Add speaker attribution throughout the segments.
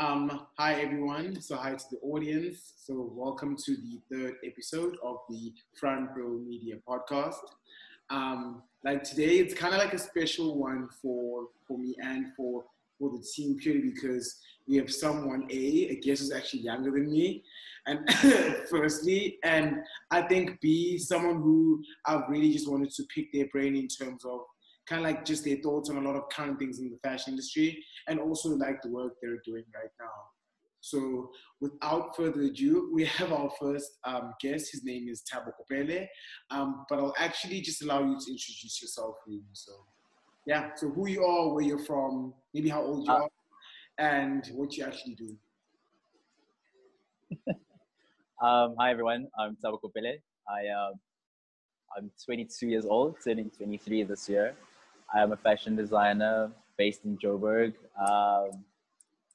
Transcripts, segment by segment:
Speaker 1: Um, hi everyone. So hi to the audience. So welcome to the third episode of the Front Row Media podcast. Um, like today, it's kind of like a special one for for me and for for the team purely because we have someone A, a guest who's actually younger than me, and firstly, and I think b someone who I've really just wanted to pick their brain in terms of kind of like just their thoughts on a lot of current things in the fashion industry and also like the work they're doing right now. So without further ado, we have our first um, guest. His name is Thabo Kopele, um, but I'll actually just allow you to introduce yourself, really. So yeah, so who you are, where you're from, maybe how old you uh, are, and what you actually do.
Speaker 2: um, hi everyone, I'm Thabo Kopele. I uh, I'm 22 years old, turning 23 this year. I am a fashion designer based in Joburg. Um,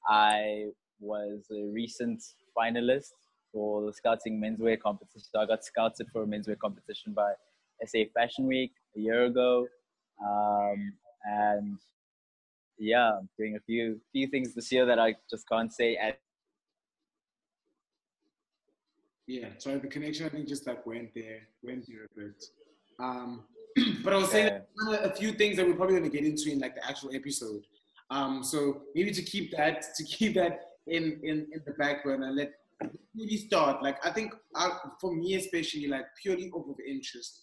Speaker 2: I was a recent finalist for the scouting menswear competition. So I got scouted for a menswear competition by SA Fashion Week a year ago. Um, and yeah, I'm doing a few few things this year that I just can't say. At-
Speaker 1: yeah, sorry, the connection I think just like went there, went there a bit. Um, but I was saying yeah. a few things that we're probably going to get into in like the actual episode. Um, so maybe to keep that to keep that in in, in the back burner, let maybe start. Like I think uh, for me especially, like purely off of interest.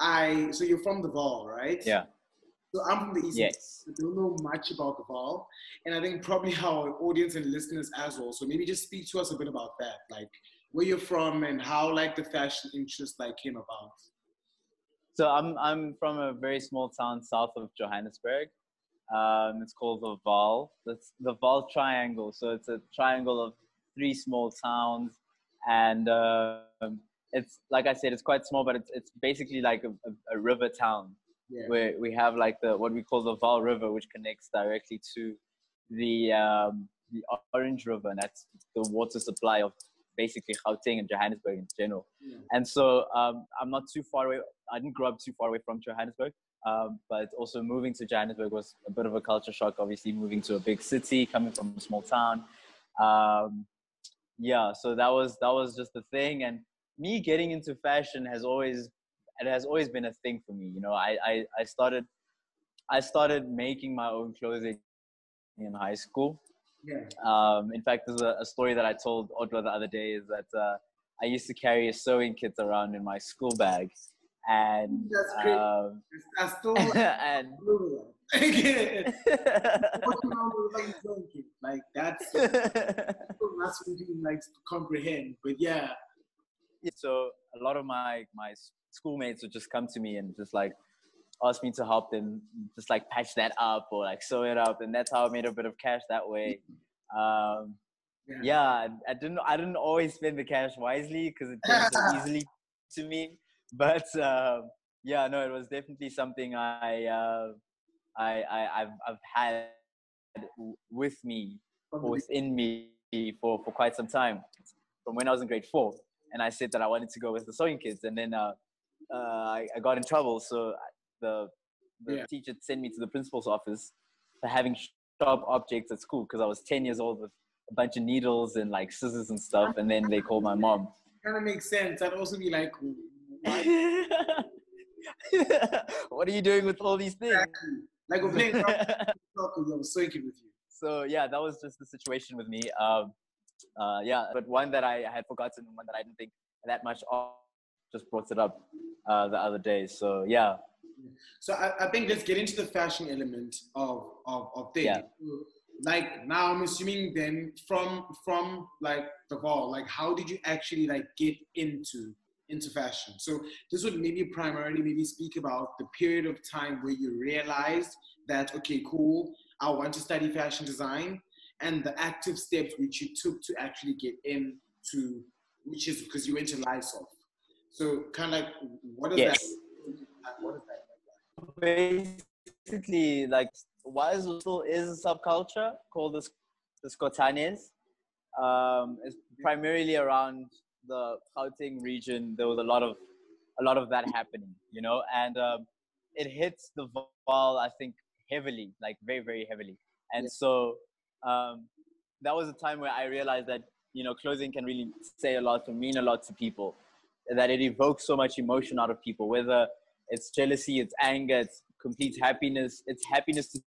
Speaker 1: I so you're from the Vaal, right?
Speaker 2: Yeah.
Speaker 1: So I'm from the East.
Speaker 2: Yes.
Speaker 1: I don't know much about the Vaal, and I think probably our audience and listeners as well. So maybe just speak to us a bit about that, like where you're from and how like the fashion interest like came about.
Speaker 2: So I'm I'm from a very small town south of Johannesburg. Um, it's called the Vaal. It's the Vaal Triangle. So it's a triangle of three small towns, and um, it's like I said, it's quite small, but it's it's basically like a, a, a river town yeah. where we have like the what we call the Vaal River, which connects directly to the um, the Orange River, and that's the water supply of basically Gauteng and Johannesburg in general. Yeah. And so um, I'm not too far away. I didn't grow up too far away from Johannesburg, um, but also moving to Johannesburg was a bit of a culture shock. Obviously, moving to a big city, coming from a small town. Um, yeah, so that was that was just the thing. And me getting into fashion has always it has always been a thing for me. You know, I I, I started I started making my own clothing in high school.
Speaker 1: Yeah.
Speaker 2: Um, in fact, there's a, a, story that I told Odwa the other day is that uh, I used to carry a sewing kit around in my school bag. And
Speaker 1: that's great. Um, that's still and like that's that's really like to comprehend. But yeah.
Speaker 2: So a lot of my my schoolmates would just come to me and just like ask me to help them just like patch that up or like sew it up and that's how I made a bit of cash that way. Um, yeah. yeah. I didn't I didn't always spend the cash wisely because it came so easily to me. But uh, yeah, no, it was definitely something I uh, I, I have I've had with me or within me for, for quite some time from when I was in grade four. And I said that I wanted to go with the sewing kids, and then uh, uh, I, I, got in trouble. So the the yeah. teacher sent me to the principal's office for having sharp objects at school because I was 10 years old with a bunch of needles and like scissors and stuff. And then they called my mom.
Speaker 1: Kind of makes sense. I'd also be like,
Speaker 2: what are you doing with all these things? Exactly.
Speaker 1: Like we're playing soccer, I was with you.
Speaker 2: So yeah, that was just the situation with me. Um, uh, yeah, but one that I had forgotten, one that I didn't think that much of, just brought it up uh, the other day. So yeah,
Speaker 1: so I, I, think let's get into the fashion element of of, of things. Yeah. Like now, I'm assuming then from from like the Vaal, like how did you actually like get into into fashion? So this would maybe primarily maybe speak about the period of time where you realized that okay, cool, I want to study fashion design, and the active steps which you took to actually get into, which is because you went to LISOF. So kind of like what is
Speaker 2: yes. that? What is that? Basically like KwaZulu is a subculture called the, the Scotanes. Um, it's primarily around the Gauteng region. There was a lot of a lot of that happening, you know, and um, it hits the ball, I think, heavily, like very very heavily. And yeah. so um, that was a time where I realized that you know clothing can really say a lot and mean a lot to people. That it evokes so much emotion out of people, whether it's jealousy, it's anger, it's complete happiness. It's happiness to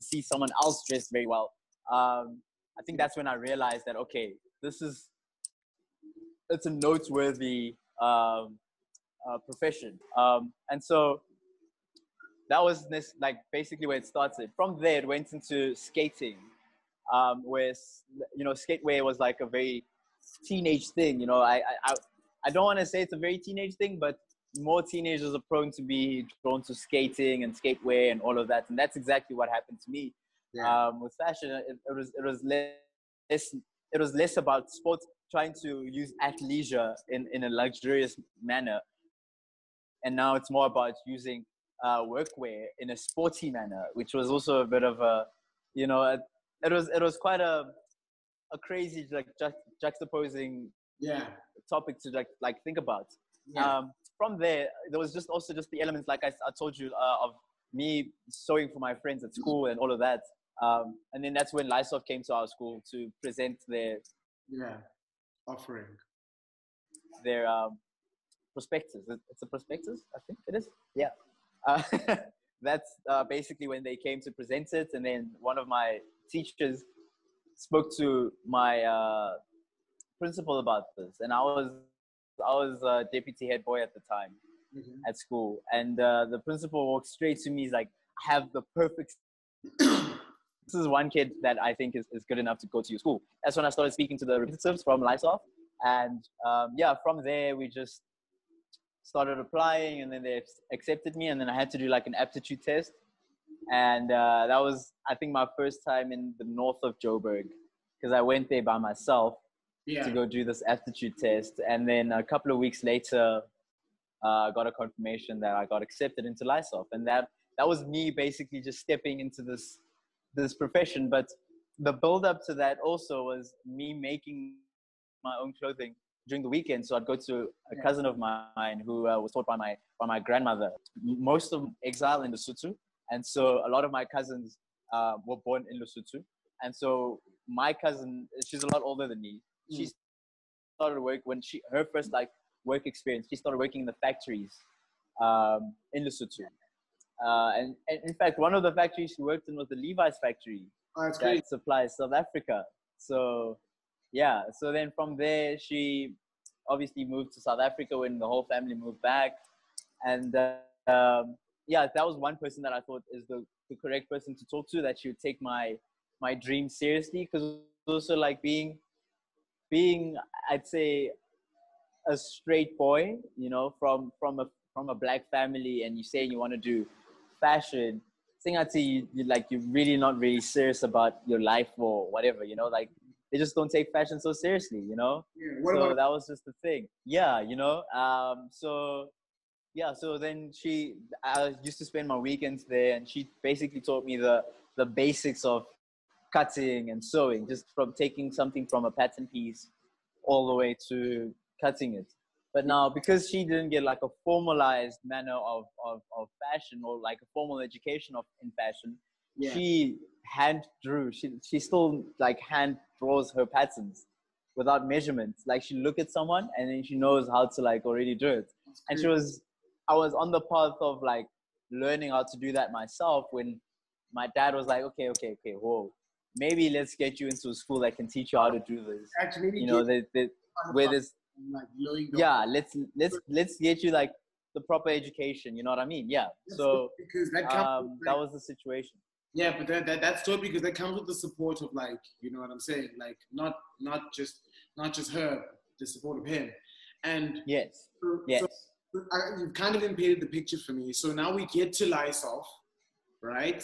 Speaker 2: see someone else dressed very well. Um, I think that's when I realized that okay, this is it's a noteworthy um, uh, profession, um, and so that was this like basically where it started. From there, it went into skating, um, where you know skatewear was like a very teenage thing. You know, I I I don't want to say it's a very teenage thing, but more teenagers are prone to be drawn to skating and skatewear and all of that, and that's exactly what happened to me. Yeah. Um, with fashion, it, it, was it was less it was less about sports trying to use athleisure in, in a luxurious manner, and now it's more about using uh, workwear in a sporty manner, which was also a bit of a, you know, it, it was it was quite a a crazy like ju- juxtaposing
Speaker 1: yeah
Speaker 2: topic to like like think about. Yeah. Um, from there, there was just also just the elements like I, I told you uh, of me sewing for my friends at school and all of that. Um, and then that's when LISOF came to our school to present their
Speaker 1: yeah offering
Speaker 2: their um, prospectus. It's a prospectus, I think it is. Yeah, uh, that's uh, basically when they came to present it, and then one of my teachers spoke to my uh, principal about this, and I was I was a deputy head boy at the time mm-hmm. at school, and uh, the principal walked straight to me. He's like, "I have the perfect." this is one kid that I think is, is good enough to go to your school. That's when I started speaking to the representatives from LISOF, and um, yeah, from there we just started applying, and then they accepted me, and then I had to do like an aptitude test, and uh, that was I think my first time in the north of Joburg because I went there by myself yeah. to go do this aptitude test. And then a couple of weeks later, uh, I got a confirmation that I got accepted into LISOF. And that, that was me basically just stepping into this, this profession. But the build up to that also was me making my own clothing during the weekend. So I'd go to a cousin of mine who uh, was taught by my, by my grandmother, most of exile in Lesotho. And so a lot of my cousins uh, were born in Lesotho. And so my cousin, she's a lot older than me she mm. started work when she her first like work experience. She started working in the factories um, in Lesotho. Uh, and, and, in fact, one of the factories she worked in was the Levi's factory
Speaker 1: oh, that
Speaker 2: great. supplies South Africa. So, yeah. So then from there, she obviously moved to South Africa when the whole family moved back. And uh, um, yeah, that was one person that I thought is the, the correct person to talk to. That she would take my my dream seriously because also like being being I'd say a straight boy, you know, from from a from a black family, and you say you want to do fashion, saying I'd say you, you like you're really not really serious about your life or whatever, you know, like they just don't take fashion so seriously, you know.
Speaker 1: Yeah,
Speaker 2: so about- that was just the thing. Yeah, you know. Um, so yeah, so then she, I used to spend my weekends there, and she basically taught me the the basics of cutting and sewing, just from taking something from a pattern piece all the way to cutting it. But now, because she didn't get like a formalized manner of, of, of fashion or like a formal education of in fashion, yeah. she hand drew. She she still like hand draws her patterns without measurements. Like she look at someone and then she knows how to like already do it. And she was, I was on the path of like learning how to do that myself when my dad was like, okay, okay, okay, whoa, maybe let's get you into a school that can teach you how to do this.
Speaker 1: Actually,
Speaker 2: you know, the, the, where there's like yeah, let's let's let's get you like the proper education. You know what I mean? Yeah. So
Speaker 1: because that
Speaker 2: um, that was the situation.
Speaker 1: Yeah, but that, that that's good because that comes with the support of like you know what I'm saying, like not not just not just her, the support of him, and
Speaker 2: yes,
Speaker 1: so,
Speaker 2: yes.
Speaker 1: So I, you've kind of impeded the picture for me. So now we get to LISOF, right?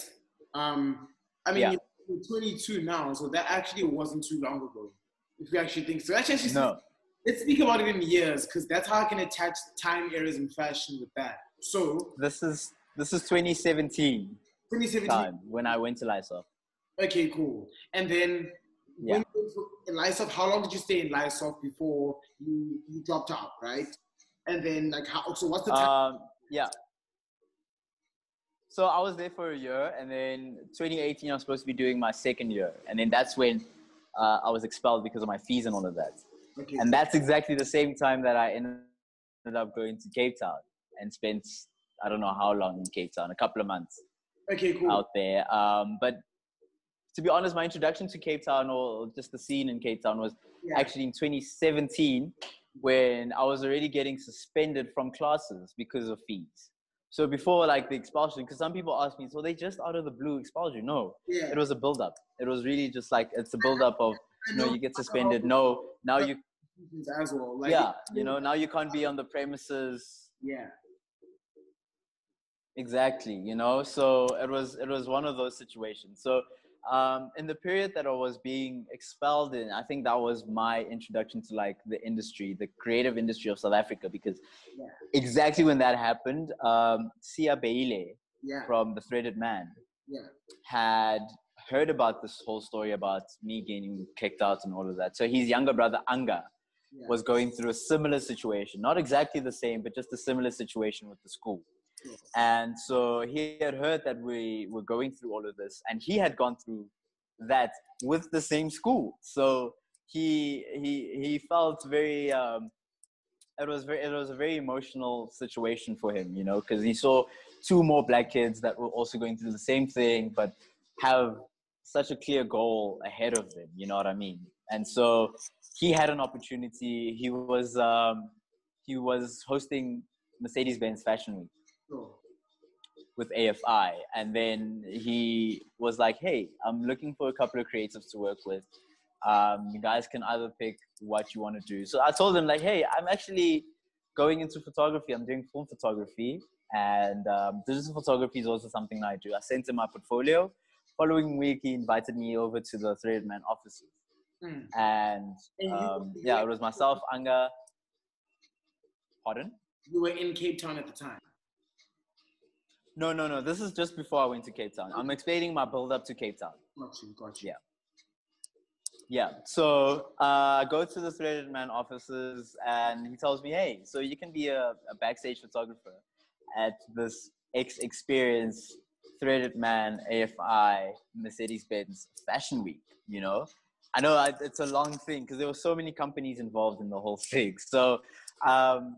Speaker 1: Um, I mean, yeah. 22 now, so that actually wasn't too long ago. If you actually think so, actually, actually
Speaker 2: no.
Speaker 1: let's speak about it in years because that's how I can attach time eras in fashion with that. So
Speaker 2: this is this is 2017.
Speaker 1: 2017
Speaker 2: time when I went to LISOF.
Speaker 1: Okay, cool. And then yeah. when in LISOF, how long did you stay in LISOF before you, you dropped out, right? And then like how? So what's the time?
Speaker 2: Um, yeah so I was there for a year, and then 2018 I was supposed to be doing my second year, and then that's when uh, I was expelled because of my fees and all of that.
Speaker 1: Okay.
Speaker 2: And that's exactly the same time that I ended up going to Cape Town and spent I don't know how long in Cape Town, a couple of months
Speaker 1: okay, cool.
Speaker 2: out there. Um, but to be honest, my introduction to Cape Town or just the scene in Cape Town was
Speaker 1: Yeah.
Speaker 2: actually in 2017 when I was already getting suspended from classes because of fees. So before like the expulsion, because some people ask me, so they just out of the blue expelled you? No,
Speaker 1: yeah.
Speaker 2: it was a build up. It was really just like it's a build up of know you get suspended. No, now you
Speaker 1: as well. Like,
Speaker 2: yeah, you know now you can't be on the premises
Speaker 1: Yeah.
Speaker 2: exactly you know so it was it was one of those situations so um, in the period that i was being expelled in i think that was my introduction to like the industry the creative industry of south africa because
Speaker 1: Yeah.
Speaker 2: exactly when that happened um, Siya Beyile
Speaker 1: Yeah.
Speaker 2: from the threaded man
Speaker 1: Yeah.
Speaker 2: had heard about this whole story about me getting kicked out and all of that so his younger brother anga was going through a similar situation not exactly the same but just a similar situation with the school. And so he had heard that we were going through all of this, and he had gone through that with the same school. So he he he felt very. Um, it was very it was a very emotional situation for him, you know, because he saw two more black kids that were also going through the same thing, but have such a clear goal ahead of them. You know what I mean? And so he had an opportunity. He was um, he was hosting Mercedes Benz Fashion Week
Speaker 1: Sure.
Speaker 2: with AFI. And then he was like, hey, I'm looking for a couple of creatives to work with. Um, you guys can either pick what you want to do. So I told him, like, hey, I'm actually going into photography. I'm doing film photography. And um, digital photography is also something I do. I sent him my portfolio. Following week, he invited me over to the Threaded Man offices.
Speaker 1: Mm.
Speaker 2: And
Speaker 1: And
Speaker 2: um, yeah, it was myself, Anga. Pardon?
Speaker 1: You were in Cape Town at the time.
Speaker 2: No, no, no. This is just before I went to Cape Town. I'm explaining my build up to Cape Town.
Speaker 1: Got you. Got you.
Speaker 2: Yeah. Yeah. So uh, I go to the Threaded Man offices and he tells me, hey, so you can be a, a backstage photographer at this X Experience Threaded Man AFI Mercedes Benz Fashion Week, you know? I know it's a long thing because there were so many companies involved in the whole thing. So um,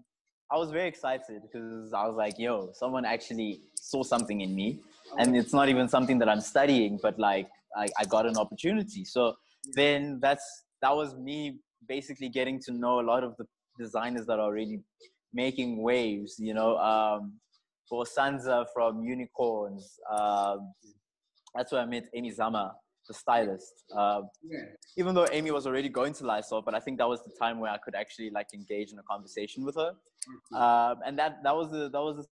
Speaker 2: I was very excited because I was like, yo, someone actually saw something in me. And it's not even something that I'm studying, but like I, I got an opportunity. So then that's that was me basically getting to know a lot of the designers that are already making waves, you know. Um, for Sansa from Unicorns, um, that's where I met Amy Zama, the stylist. Um,
Speaker 1: Yeah.
Speaker 2: even though Amy was already going to LISOF, but I think that was the time where I could actually like engage in a conversation with her. Um, and that that was the that was the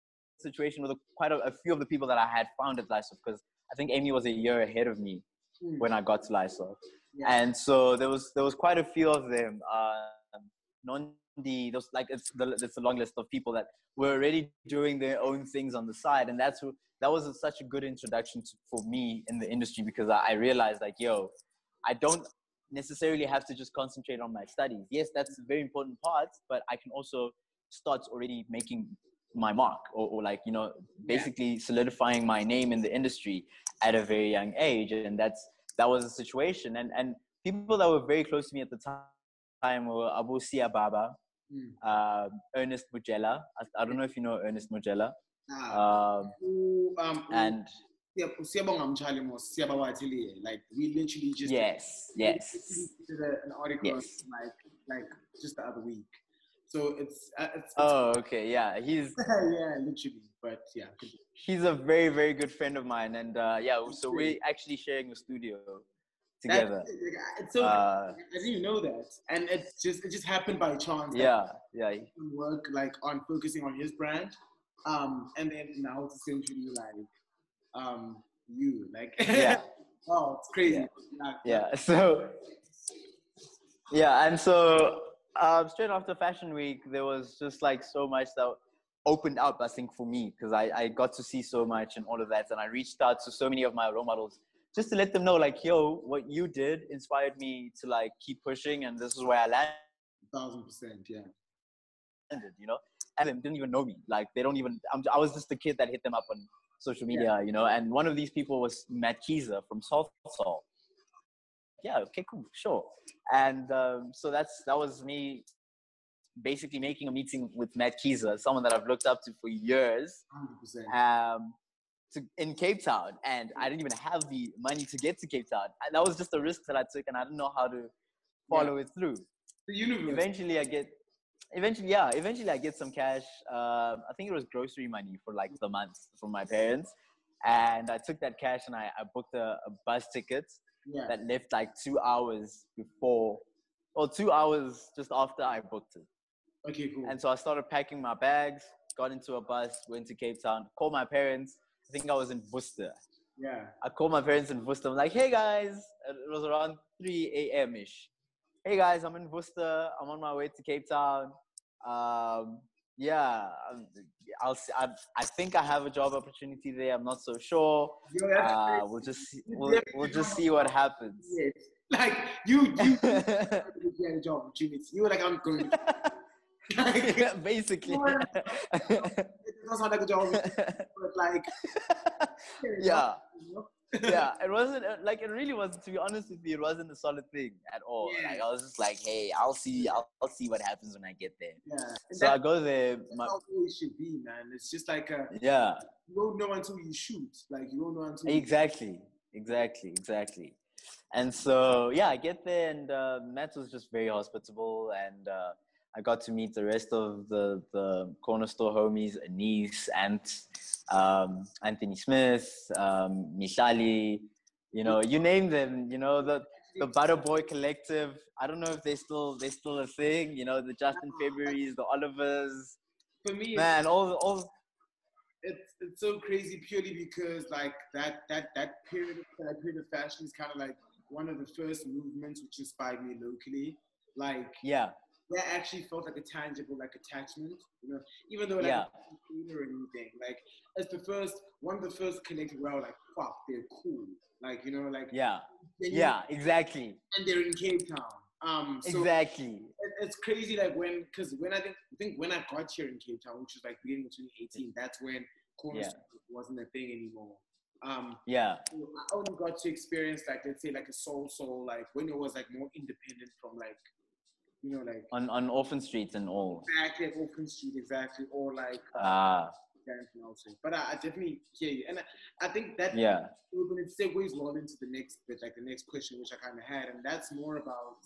Speaker 2: situation with quite a, a few of the people that I had found at LISOF because I think Amy was a year ahead of me
Speaker 1: Mm.
Speaker 2: when I got to LISOF,
Speaker 1: Yeah.
Speaker 2: and so there was there was quite a few of them. Um, Nondi, those like it's the it's a long list of people that were already doing their own things on the side, and that's who, that was a, such a good introduction to, for me in the industry because I, I realized like yo, I don't necessarily have to just concentrate on my studies. Yes, that's a very important part, but I can also start already making my mark or, or like you know
Speaker 1: Yeah.
Speaker 2: basically solidifying my name in the industry at a very young age and that's that was a situation and and people that were very close to me at the time were abu sia baba
Speaker 1: Mm.
Speaker 2: um, ernest mujela I, I don't know if you know ernest mujela
Speaker 1: Ah,
Speaker 2: um,
Speaker 1: um,
Speaker 2: and
Speaker 1: siya- siyabonga mtshali like we literally just
Speaker 2: yes yes.
Speaker 1: did an article
Speaker 2: Yes.
Speaker 1: like like just the other week. So it's uh, it's, it's
Speaker 2: oh okay yeah he's
Speaker 1: yeah literally but yeah
Speaker 2: he's a very very good friend of mine and uh, yeah so we're actually sharing a studio together.
Speaker 1: it's so
Speaker 2: uh,
Speaker 1: I didn't even know that and it just it just happened by chance
Speaker 2: yeah yeah.
Speaker 1: work like on focusing on his brand um and then now it's essentially like um you like
Speaker 2: Yeah.
Speaker 1: oh it's crazy.
Speaker 2: Yeah. yeah so yeah and so um, straight after fashion week there was just like so much that opened up i think for me because I, I got to see so much and all of that and i reached out to so many of my role models just to let them know like yo what you did inspired me to like keep pushing and this is where i landed
Speaker 1: thousand percent yeah.
Speaker 2: You know and them didn't even know me like they don't even I'm, i was just the kid that hit them up on social media you know and one of these people was matt Keizer from south Soul. yeah, okay, cool, sure. And um, so that's that was me basically making a meeting with Matt Keizer, someone that I've looked up to for years.
Speaker 1: 100%.
Speaker 2: Um, to, in Cape Town, and I didn't even have the money to get to Cape Town. And that was just a risk that I took, and I didn't know how to follow it through.
Speaker 1: the universe.
Speaker 2: Eventually, I get, eventually, yeah, eventually I get some cash. Uh, I think it was grocery money for like the month from my parents, and I took that cash and I, I booked a, a bus ticket
Speaker 1: Yeah.
Speaker 2: that left like two hours before, or two hours just after I booked it.
Speaker 1: Okay, cool.
Speaker 2: And so I started packing my bags, got into a bus, went to Cape Town, called my parents. I think I was in Worcester.
Speaker 1: yeah.
Speaker 2: I called my parents in Worcester. I'm like, hey guys, it was around 3 a.m. ish. Hey guys, I'm in Worcester. I'm on my way to Cape Town. Um, yeah, I'll. See, I, I think I have a job opportunity there. I'm not so sure. Uh, we'll just see, we'll, we'll just see what happens.
Speaker 1: Yes. Like you, you, had a job opportunity. You were like, I'm going. like,
Speaker 2: Basically.
Speaker 1: it doesn't sound like a job, but like,
Speaker 2: yeah.
Speaker 1: know?
Speaker 2: Yeah, it wasn't uh, like it really wasn't. To be honest with you, it wasn't a solid thing at all.
Speaker 1: Yeah.
Speaker 2: Like I was just like, hey, I'll see, I'll, I'll see what happens when I get there.
Speaker 1: yeah. And
Speaker 2: So I go there.
Speaker 1: that's
Speaker 2: My,
Speaker 1: how it should be, man. It's just like a,
Speaker 2: yeah,
Speaker 1: you won't know until you shoot. Like you won't know until you
Speaker 2: exactly, exactly, exactly. And so yeah, I get there, and uh, Matt was just very hospitable, and uh, I got to meet the rest of the the corner store homies, Anise, Ant, um, Anthony Smith, um, Mishali, you know, you name them. You know the the Butter Boy Collective. I don't know if they're still they still a thing. You know the Justin Februarys, the Olivers.
Speaker 1: For me,
Speaker 2: Man, all all
Speaker 1: it's it's so crazy purely because like that that that period that period of fashion is kind of like one of the first movements which inspired me locally. Like
Speaker 2: yeah
Speaker 1: that actually felt like a tangible like attachment, you know, even though like
Speaker 2: Yeah.
Speaker 1: or anything. Like it's the first one of the first connected where I was like, fuck, they're cool. Like, you know, like
Speaker 2: yeah yeah exactly
Speaker 1: and they're in Cape Town. Um so
Speaker 2: exactly.
Speaker 1: it- it's crazy like when because when I think I think when I got here in Cape Town, which was like beginning of 2018, that's when corner
Speaker 2: Yeah.
Speaker 1: wasn't a thing anymore. Um
Speaker 2: Yeah.
Speaker 1: so I only got to experience like let's say like a soul soul like when it was like more independent from like you know like
Speaker 2: on on Orphan Street and all.
Speaker 1: exactly Oakland Street exactly or like uh,
Speaker 2: Ah.
Speaker 1: But I, I definitely hear you, and I, I think that
Speaker 2: yeah,
Speaker 1: it segues well into the next bit, like the next question which I kind of had, and that's more about.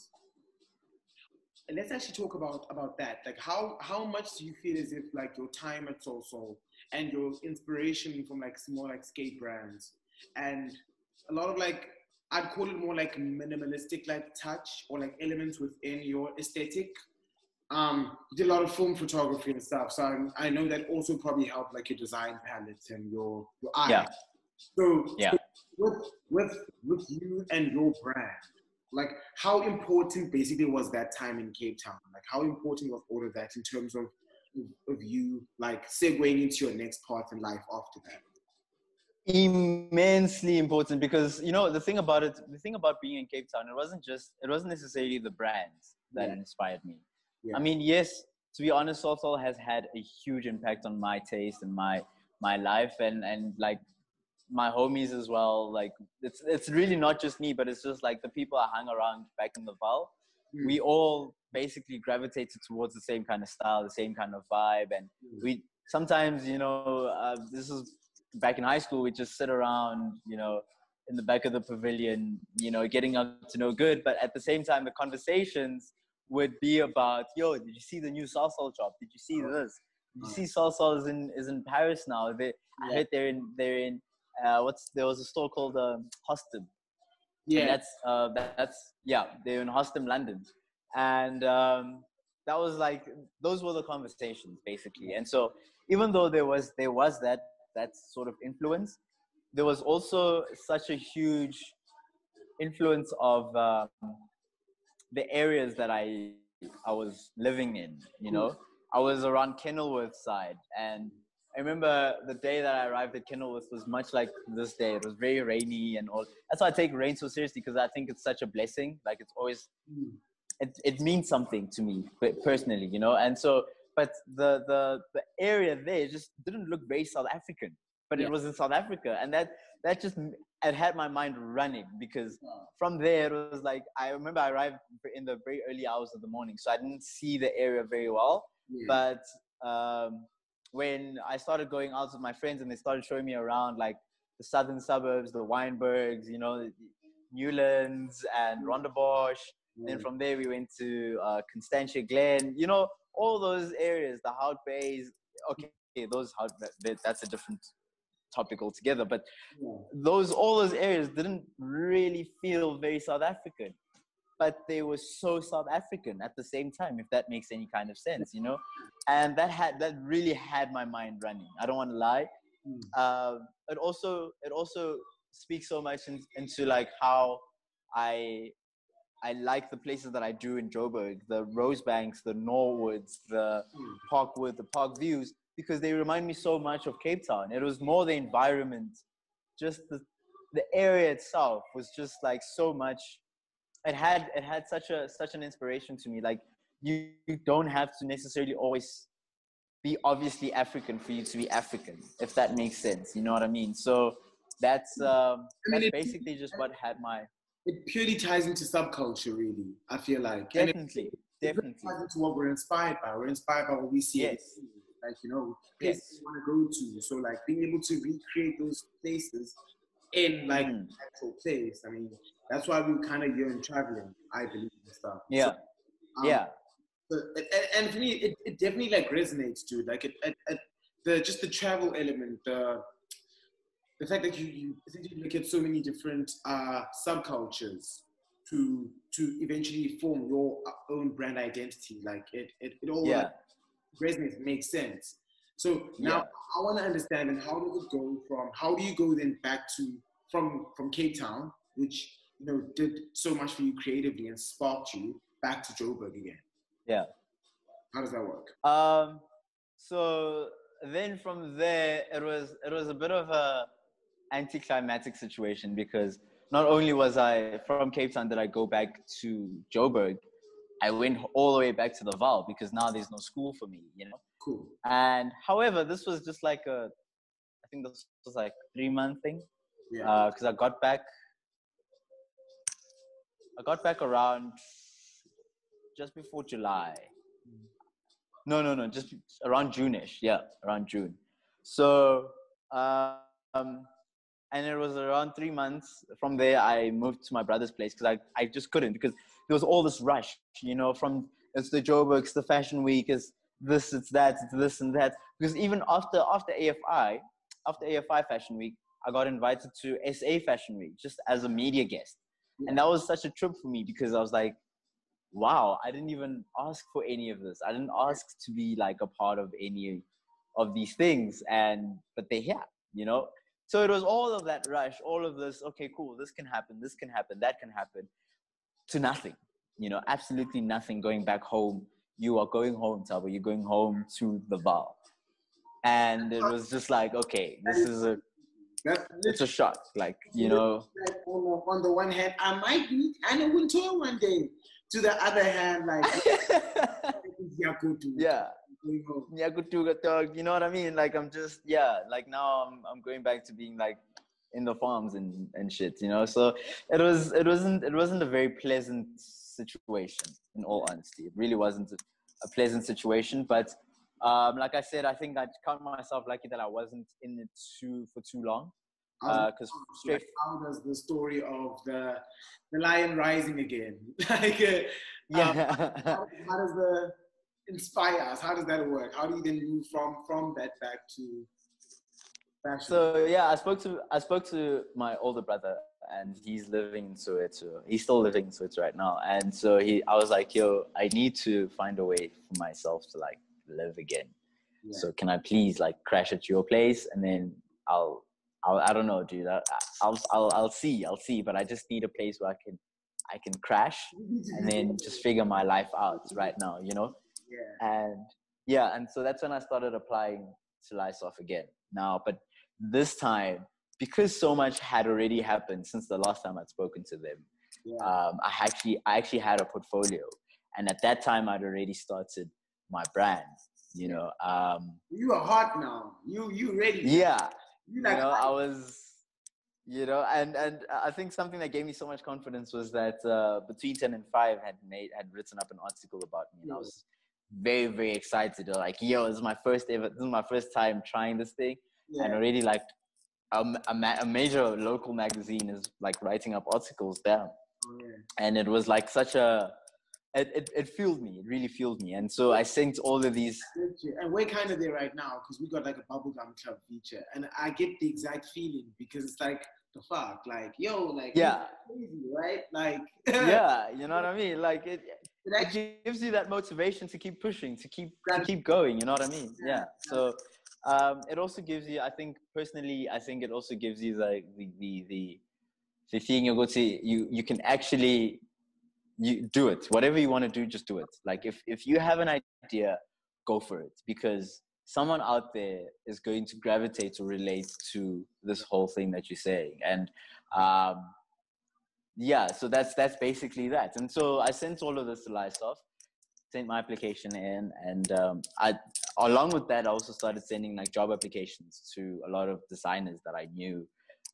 Speaker 1: And let's actually talk about about that. Like, how how much do you feel as if like your time at Soul Soul and your inspiration from like small like skate brands and a lot of like I'd call it more like minimalistic like touch or like elements within your aesthetic. Um, you did a lot of film photography and stuff, so I, I know that also probably helped like your design palette and your your eye.
Speaker 2: Yeah.
Speaker 1: So,
Speaker 2: Yeah.
Speaker 1: so with with with you and your brand, like how important basically was that time in Cape Town? Like how important was all of that in terms of of you like segueing into your next part in life after that?
Speaker 2: Immensely important because you know the thing about it, the thing about being in Cape Town, it wasn't just, it wasn't necessarily the brands that
Speaker 1: Yeah.
Speaker 2: inspired me.
Speaker 1: Yeah.
Speaker 2: I mean, yes, to be honest, Soul Soul has had a huge impact on my taste and my my life and and like my homies as well. Like it's it's really not just me, but it's just like the people I hung around back in the Vaal.
Speaker 1: Mm.
Speaker 2: we all basically gravitated towards the same kind of style, the same kind of vibe, and
Speaker 1: Mm.
Speaker 2: we sometimes, you know, uh, this is back in high school, we just sit around, you know, in the back of the pavilion, you know, getting up to no good, but at the same time, the conversations would be about, yo, did you see the new salsa drop? Did you see
Speaker 1: Oh.
Speaker 2: this? Did you
Speaker 1: Oh.
Speaker 2: see salsa is in is in Paris now? They, I heard they're in they're in uh, what's there was a store called um, Hostem. And
Speaker 1: Yeah,
Speaker 2: that's uh, that, that's yeah, they're in Hostem, London, and um, that was like those were the conversations basically. And so even though there was there was that that sort of influence, there was also such a huge influence of um, the areas that I I was living in. You know, I was around Kenilworth side, and I remember the day that I arrived at Kenilworth was much like this day. It was very rainy and all. That's why I take rain so seriously because I think it's such a blessing. Like it's always
Speaker 1: Mm.
Speaker 2: it, it means something to me personally, you know. And so, but the the the area there just didn't look very South African. but
Speaker 1: Yeah.
Speaker 2: it was in South Africa, and that that just it had my mind running because from there it was like I remember I arrived in the very early hours of the morning, so I didn't see the area very well.
Speaker 1: Yeah.
Speaker 2: But um, when I started going out with my friends and they started showing me around like the southern suburbs, the Wynbergs, you know, Newlands and Rondebosch.
Speaker 1: Yeah.
Speaker 2: Then from there we went to uh, Constantia Glen, you know, all those areas, the Hout Bays. Okay, those that, that's a different topic altogether. But those all those areas didn't really feel very South African, but they were so South African at the same time, if that makes any kind of sense, you know. And that had that really had my mind running. I don't want to lie. Uh, it also it also speaks so much in, into like how I I like the places that I do in Joburg, the Rosebanks, the Norwoods, the. Parkwood, the Park Views, because they remind me so much of Cape Town. It was more the environment, just the the area itself was just like so much. It had it had such a such an inspiration to me. Like you, you don't have to necessarily always be obviously African for you to be African, if that makes sense. You know what I mean? So that's um, that's basically just what had my
Speaker 1: It purely ties into subculture, really. I feel like. And it-
Speaker 2: definitely,
Speaker 1: it
Speaker 2: definitely.
Speaker 1: ties into what we're inspired by. We're inspired by what we see.
Speaker 2: Yes.
Speaker 1: Like you know,
Speaker 2: Yes.
Speaker 1: places we want to go to. So like being able to recreate those places in like
Speaker 2: Mm.
Speaker 1: actual place. I mean, that's why we kind of yearn traveling. I believe and stuff.
Speaker 2: Yeah,
Speaker 1: So, um,
Speaker 2: yeah,
Speaker 1: So, and, and- and for me, it, it definitely like resonates, dude. Like it, it, it, the just the travel element, the the fact that you you essentially look at so many different uh, subcultures to to eventually form your own brand identity. Like it, it, it all
Speaker 2: yeah.
Speaker 1: resonates, makes sense. So now I want to understand, and how does it go from? How do you go then back to from from Cape Town, which you know did so much for you creatively and sparked you, back to Joburg again?
Speaker 2: Yeah.
Speaker 1: How does that work?
Speaker 2: Um, so then from there, it was it was a bit of a anticlimactic situation because not only was I from Cape Town did I go back to Joburg, I went all the way back to the Vaal because now there's no school for me, you know.
Speaker 1: Cool.
Speaker 2: And however, this was just like a, I think this was like three month thing
Speaker 1: Yeah.
Speaker 2: because I got back. I got back around just before July. No, no, no, just around June-ish. Yeah, around June. So, um, and it was around three months. From there, I moved to my brother's place because I, I just couldn't because there was all this rush, you know, from it's the Joburg, it's the Fashion Week, it's this, it's that, it's this and that. Because even after after AFI, after AFI Fashion Week, I got invited to SA Fashion Week just as a media guest. And that was such a trip for me because I was like, wow, I didn't even ask for any of this. I didn't ask to be like a part of any of these things. And, but they're here, you know? So it was all of that rush, all of this, okay, cool, this can happen, this can happen, that can happen, to nothing, you know, absolutely nothing going back home. You are going home, Thabo, you're going home to the bar. And it was just like, okay, this is a, it's a shock. Like, you know,
Speaker 1: on the, one hand, I might meet Anna Wintour one day. To the other hand, like
Speaker 2: yeah.
Speaker 1: Going home.
Speaker 2: Nyakutuga dog, you know what I mean? Like I'm just yeah, like now I'm I'm going back to being like in the farms and, and shit, you know. So it was it wasn't it wasn't a very pleasant situation in all honesty. It really wasn't a, pleasant situation. But um, like I said, I think I count myself lucky that I wasn't in it too for too long.
Speaker 1: Um,
Speaker 2: Because
Speaker 1: like,
Speaker 2: straight
Speaker 1: how does the story of the the lion rising again? like, uh,
Speaker 2: yeah.
Speaker 1: how, how does the inspire us? How does that work? How do you then move from from that back to fashion?
Speaker 2: So yeah, I spoke to I spoke to my older brother, and he's living in Soweto. He's still living in Soweto right now, and so he, I was like, "Yo, I need to find a way for myself to like live again.
Speaker 1: Yeah.
Speaker 2: So can I please like crash at your place, and then I'll, I'll I don't know, dude. I, I'll I'll I'll see, I'll see, but I just need a place where I can I can crash and then just figure my life out right now, you know."
Speaker 1: Yeah.
Speaker 2: and yeah and so that's when i started applying to LISOF again now but this time because so much had already happened since the last time i'd spoken to them
Speaker 1: yeah.
Speaker 2: um, i actually i actually had a portfolio and at that time i'd already started my brand you know um,
Speaker 1: you are hot now. You you ready?
Speaker 2: yeah you know, I was, you know, and and I think something that gave me so much confidence was that uh, between ten and five had made had written up an article about me, and I was very very excited. They're Like, yo, this is my first ever, this is my first time trying this thing, yeah. and already like a, a, ma- a, major local magazine is like writing up articles there, oh, yeah. and it was like such a it, it, it fueled me. It really fueled me. And so I sent all of these.
Speaker 1: And we're kind of there right now because we got like a bubblegum club feature. And I get the exact feeling because it's like, the fuck? Like, yo, like,
Speaker 2: yeah.
Speaker 1: Crazy, right? Like,
Speaker 2: yeah, you know what I mean? Like, it, it, actually, it gives you that motivation to keep pushing, to keep, to keep going. You know what I mean? Yeah. So, um, it also gives you, I think personally, I think it also gives you like the, the, the, the thing you go to, you, you can actually you do it whatever you want to do just do it like if if you have an idea go for it because someone out there is going to gravitate or relate to this whole thing that you're saying and um yeah so that's that's basically that and so i sent all of this to LISOF, sent my application in and um, i along with that i also started sending like job applications to a lot of designers that i knew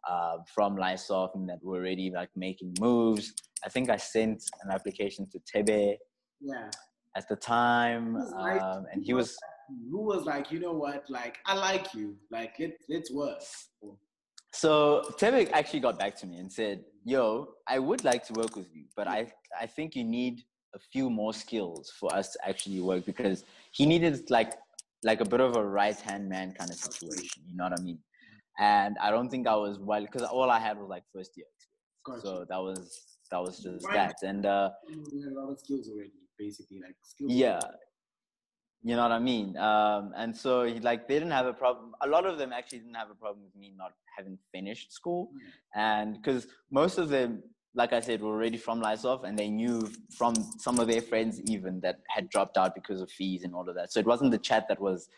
Speaker 2: uh, from LISOF and that were already like making moves. I think I sent an application to Thebe.
Speaker 1: Yeah.
Speaker 2: At the time, um, and he was
Speaker 1: who was like, you know what, like I like you, like let let's work.
Speaker 2: So Thebe actually got back to me and said, "Yo, I would like to work with you, but I I think you need a few more skills for us to actually work because he needed like like a bit of a right hand man kind of situation. You know what I mean? and I don't think I was well because all I had was like first year experience. Gotcha. So that was that was just that, and uh,
Speaker 1: a lot of skills already, basically like skills.
Speaker 2: Yeah, you know what I mean. Um, and so he, like they didn't have a problem. A lot of them actually didn't have a problem with me not having finished school, mm-hmm. and because most of them. Like I said, were already from LISOF and they knew from some of their friends even that had dropped out because of fees and all of that. So it wasn't the chat that was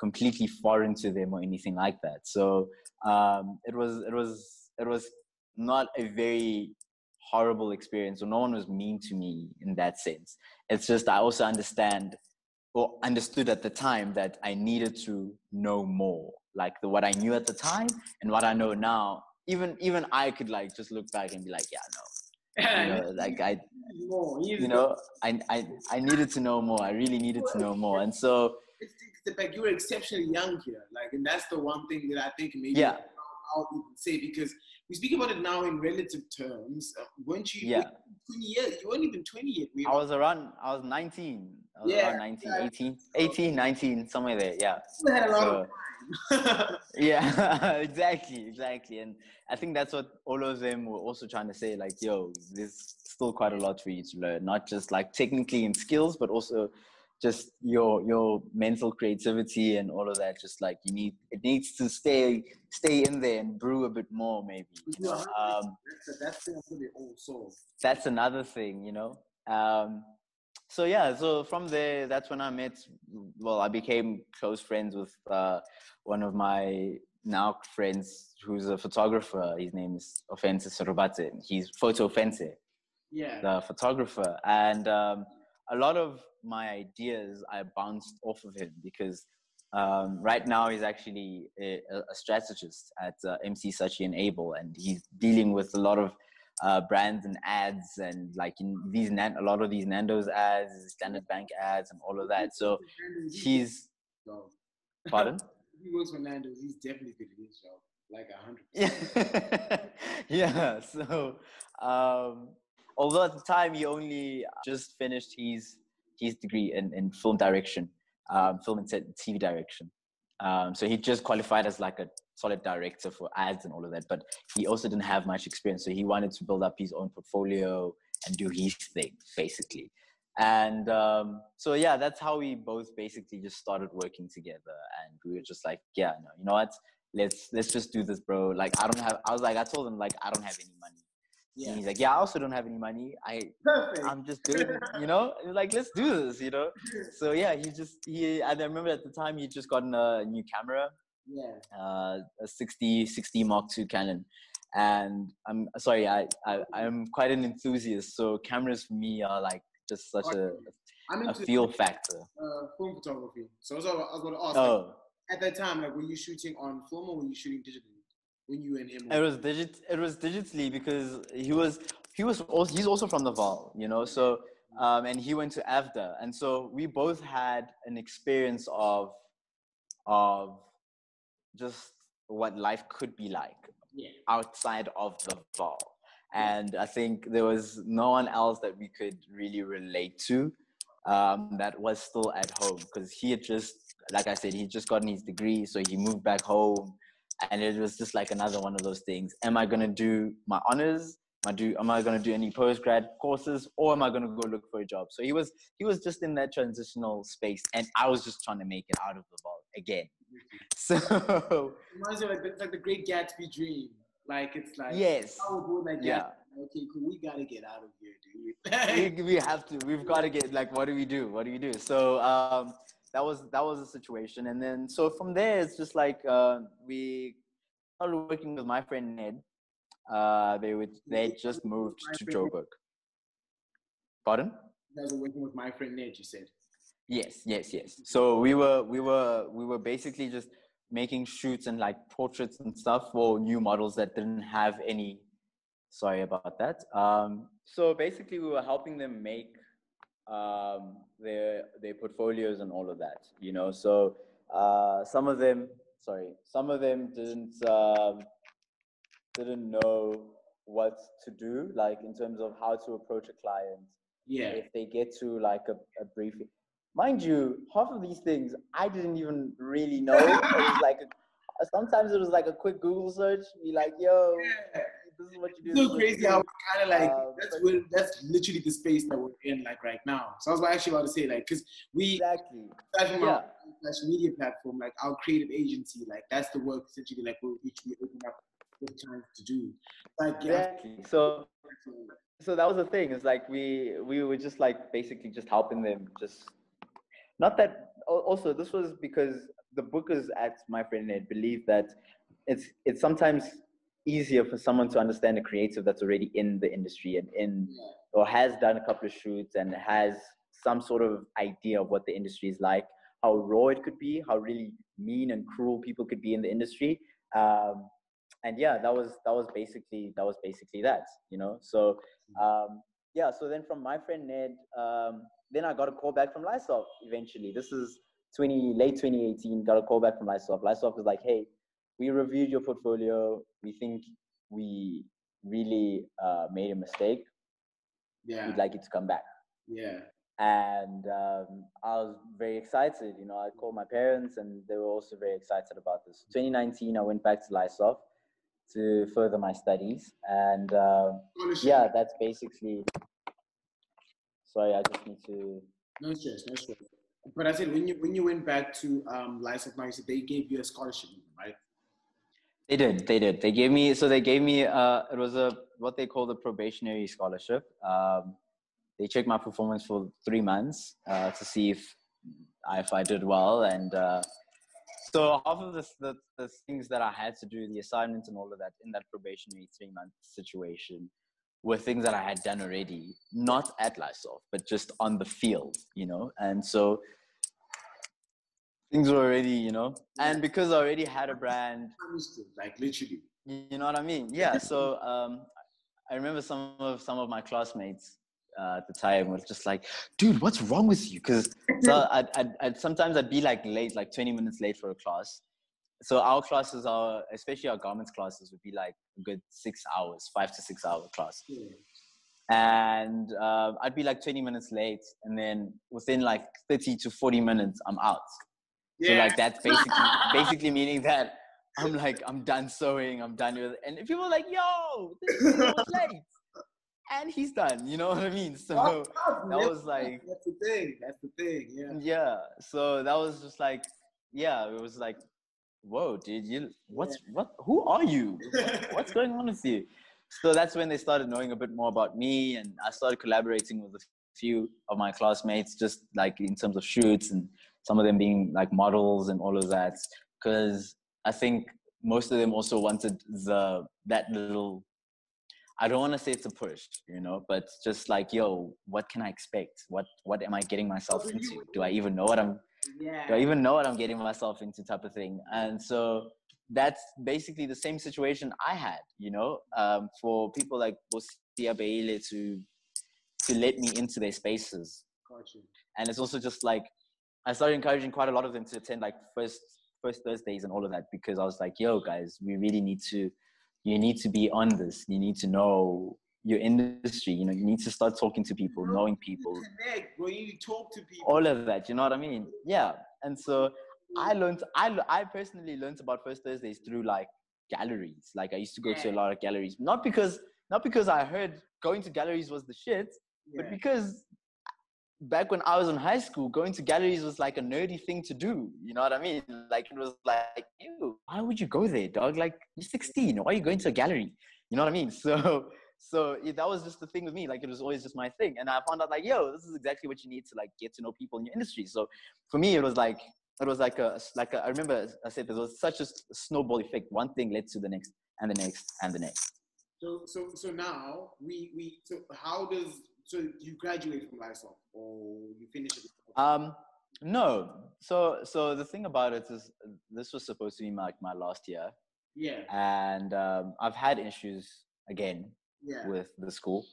Speaker 2: completely foreign to them or anything like that. So um, it was it was it was not a very horrible experience or no one was mean to me in that sense it's just i also understand or understood at the time that i needed to know more like the what i knew at the time and what i know now even even i could like just look back and be like yeah no you know, like i you know I, I i needed to know more i really needed to know more and so It's
Speaker 1: like you were exceptionally young here. Like, and that's the one thing that I think maybe
Speaker 2: yeah.
Speaker 1: I'll even say because we speak about it now in relative terms. Uh, weren't you?
Speaker 2: Yeah.
Speaker 1: 20 years. You weren't even 20 yet.
Speaker 2: We I was around. I was 19. I was yeah, around 19, yeah. 18, 18, 19, somewhere there. Yeah.
Speaker 1: You had a lot so,
Speaker 2: of yeah, exactly, exactly. And I think that's what all of them were also trying to say. Like, yo, there's still quite a lot for you to learn, not just like technically in skills, but also just your your mental creativity and all of that just like you need it needs to stay stay in there and brew a bit more maybe. You know? um,
Speaker 1: that's, also
Speaker 2: that's another thing you know? Um, so yeah so from there that's when i met well i became close friends with uh, one of my now friends who's a photographer. His name is Offense Sorobate. he's photo Offense
Speaker 1: yeah.
Speaker 2: The photographer. And um, a lot of my ideas I bounced off of him because um, right now he's actually a, a strategist at uh, MC Saatchi and Abel, and he's dealing with a lot of uh, brands and ads, and like in these a lot of these Nando's ads, Standard Bank ads, and all of that. So he's pardon.
Speaker 1: he works for Nando's. He's definitely good at his job, like a hundred.
Speaker 2: Yeah. yeah. So. Um, although at the time he only just finished his his degree in, in film direction, um, film and TV direction. Um, so he just qualified as like a solid director for ads and all of that, but he also didn't have much experience. So he wanted to build up his own portfolio and do his thing, basically. And um, so yeah, that's how we both basically just started working together. And we were just like, yeah, no, you know what? Let's let's just do this, bro. Like I don't have. I was like, I told him like I don't have any money. Yeah. He's like, yeah, I also don't have any money. I, Perfect. I'm just doing, you know, like, let's do this, you know? So yeah, he just, he, I remember at the time he just gotten a new camera.
Speaker 1: Yeah.
Speaker 2: Uh, a 60, 60 Mark II Canon. And I'm sorry, I, I, I'm quite an enthusiast. So cameras for me are like just such a, a feel factor.
Speaker 1: Uh, film photography. So I was, I was going to ask,
Speaker 2: oh.
Speaker 1: at that time, like, were you shooting on film or were you shooting digitally? When you and him?
Speaker 2: It was digit. It was digitally because he was he was also he's also from the Vaal, you know. So um, and he went to AVDA, and so we both had an experience of of just what life could be like
Speaker 1: yeah.
Speaker 2: outside of the Vaal. And I think there was no one else that we could really relate to um, that was still at home because he had just, like I said, he just gotten his degree, so he moved back home, and it was just like another one of those things. Am I gonna do my honors? Am I do? Am I gonna do any post grad courses, or am I gonna go look for a job? So he was he was just in that transitional space, and I was just trying to make it out of the Vaal again. So
Speaker 1: reminds me like the, like the Great Gatsby dream. Like it's like
Speaker 2: yes,
Speaker 1: like
Speaker 2: yeah.
Speaker 1: Okay, cool. We gotta get out of here, dude.
Speaker 2: we, we have to. We've got to get like, what do we do? What do we do? So um, that was that was the situation, and then so from there, it's just like uh, we started working with my friend Ned. Uh, they would they just moved to Joburg. Pardon?
Speaker 1: You guys were working with my friend Ned. You said.
Speaker 2: Yes, yes, yes. So we were we were we were basically just making shoots and like portraits and stuff for new models that didn't have any sorry about that um, so basically we were helping them make um, their their portfolios and all of that you know so uh, some of them sorry some of them didn't um, didn't know what to do like in terms of how to approach a client
Speaker 1: yeah
Speaker 2: if they get to like a, a briefing mind you, half of these things I didn't even really know. it was like a, sometimes it was like a quick Google search, be like, "Yo. this is what you do."
Speaker 1: It's so crazy how kind of like um, that's where, that's literally the space that we're in like right now. So I was actually about to say like because we
Speaker 2: exactly
Speaker 1: from yeah. our social media platform, like our creative agency, like that's the work essentially like which we open up the time to do. Like
Speaker 2: exactly. Yeah. So so that was the thing. It's like we we were just like basically just helping them just not that also this was because the bookers at my friend Ned believe that it's it's sometimes easier for someone to understand a creative that's already in the industry and in or has done a couple of shoots and has some sort of idea of what the industry is like, how raw it could be, how really mean and cruel people could be in the industry. Um, and yeah, that was that was basically that was basically that, you know. So um, yeah, so then from my friend Ned, um, then I got a call back from LISOF eventually. This is 20 late 2018. Got a call back from LISOF. LISOF was like, "Hey, we reviewed your portfolio. We think we really uh, made a mistake.
Speaker 1: Yeah,
Speaker 2: we'd like you to come back."
Speaker 1: Yeah.
Speaker 2: And um, I was very excited. You know, I called my parents, and they were also very excited about this. 2019, I went back to LISOF to further my studies, and uh, yeah, that's basically Sorry, I just need to.
Speaker 1: No stress, no stress. But I said when you when you went back to um, LISOF now, you said they gave you a scholarship?
Speaker 2: They did. They did. They gave me. So they gave me. Uh, it was a what they call the probationary scholarship. Um, they checked my performance for three months uh, to see if if I did well, and uh, so half of the, the things that I had to do, the assignments and all of that, in that probationary three month situation, were things that I had done already, not at LISOF, but just on the field, you know. And so things were already, you know, and because I already had a brand,
Speaker 1: like literally,
Speaker 2: you know what I mean? Yeah. So um, I remember some of some of my classmates uh, at the time was just like, "Dude, what's wrong with you?" Because so I'd, I'd, I'd, sometimes I'd be like late, like twenty minutes late for a class, so our classes are especially our garments classes would be like a good six hours five to six hour class yeah. and uh, i'd be like 20 minutes late and then within like 30 to 40 minutes i'm out yeah. so like that's basically basically meaning that i'm like i'm done sewing i'm done with it and people are like yo this is late and he's done you know what i mean so that was like
Speaker 1: that's the thing that's the thing yeah
Speaker 2: yeah so that was just like yeah it was like whoa, dude, you what's what? Who are you? what's going on with you? So that's when they started knowing a bit more about me, and I started collaborating with a few of my classmates, just like in terms of shoots and some of them being like models and all of that. Because I think most of them also wanted the that little. I don't want to say it's a push, you know, but just like, yo, what can I expect? What what am I getting myself into? Do I even know what I'm
Speaker 1: Yeah.
Speaker 2: Do I even know what I'm getting myself into type of thing? And so that's basically the same situation I had, you know, um, for people like Bosia Beyile to to let me into their spaces.
Speaker 1: Gotcha.
Speaker 2: And it's also just like I started encouraging quite a lot of them to attend like first first Thursdays and all of that because I was like, yo, guys, we really need to you need to be on this. You need to know your industry. You know, you need to start talking to people, knowing people,
Speaker 1: Connect, bro. You talk to people.
Speaker 2: all of that. You know what I mean? Yeah. And so I learned. I I personally learned about First Thursdays through like galleries. Like I used to go to a lot of galleries, not because not because I heard going to galleries was the shit, but because back when I was in high school, going to galleries was like a nerdy thing to do. You know what I mean? Like it was like, ew, why would you go there, dog? Like you're 16. Why are you going to a gallery? You know what I mean? So so yeah, that was just the thing with me. Like it was always just my thing. And I found out like, yo, this is exactly what you need to like get to know people in your industry. So for me, it was like it was like a like a, I remember I said there was such a snowball effect. One thing led to the next and the next and the next.
Speaker 1: So so so now we we so how does so you graduate from LISOF or you finish it?
Speaker 2: Um, no. So so the thing about it is, this was supposed to be like my last year,
Speaker 1: yeah.
Speaker 2: and um, I've had issues again
Speaker 1: Yeah.
Speaker 2: with the school,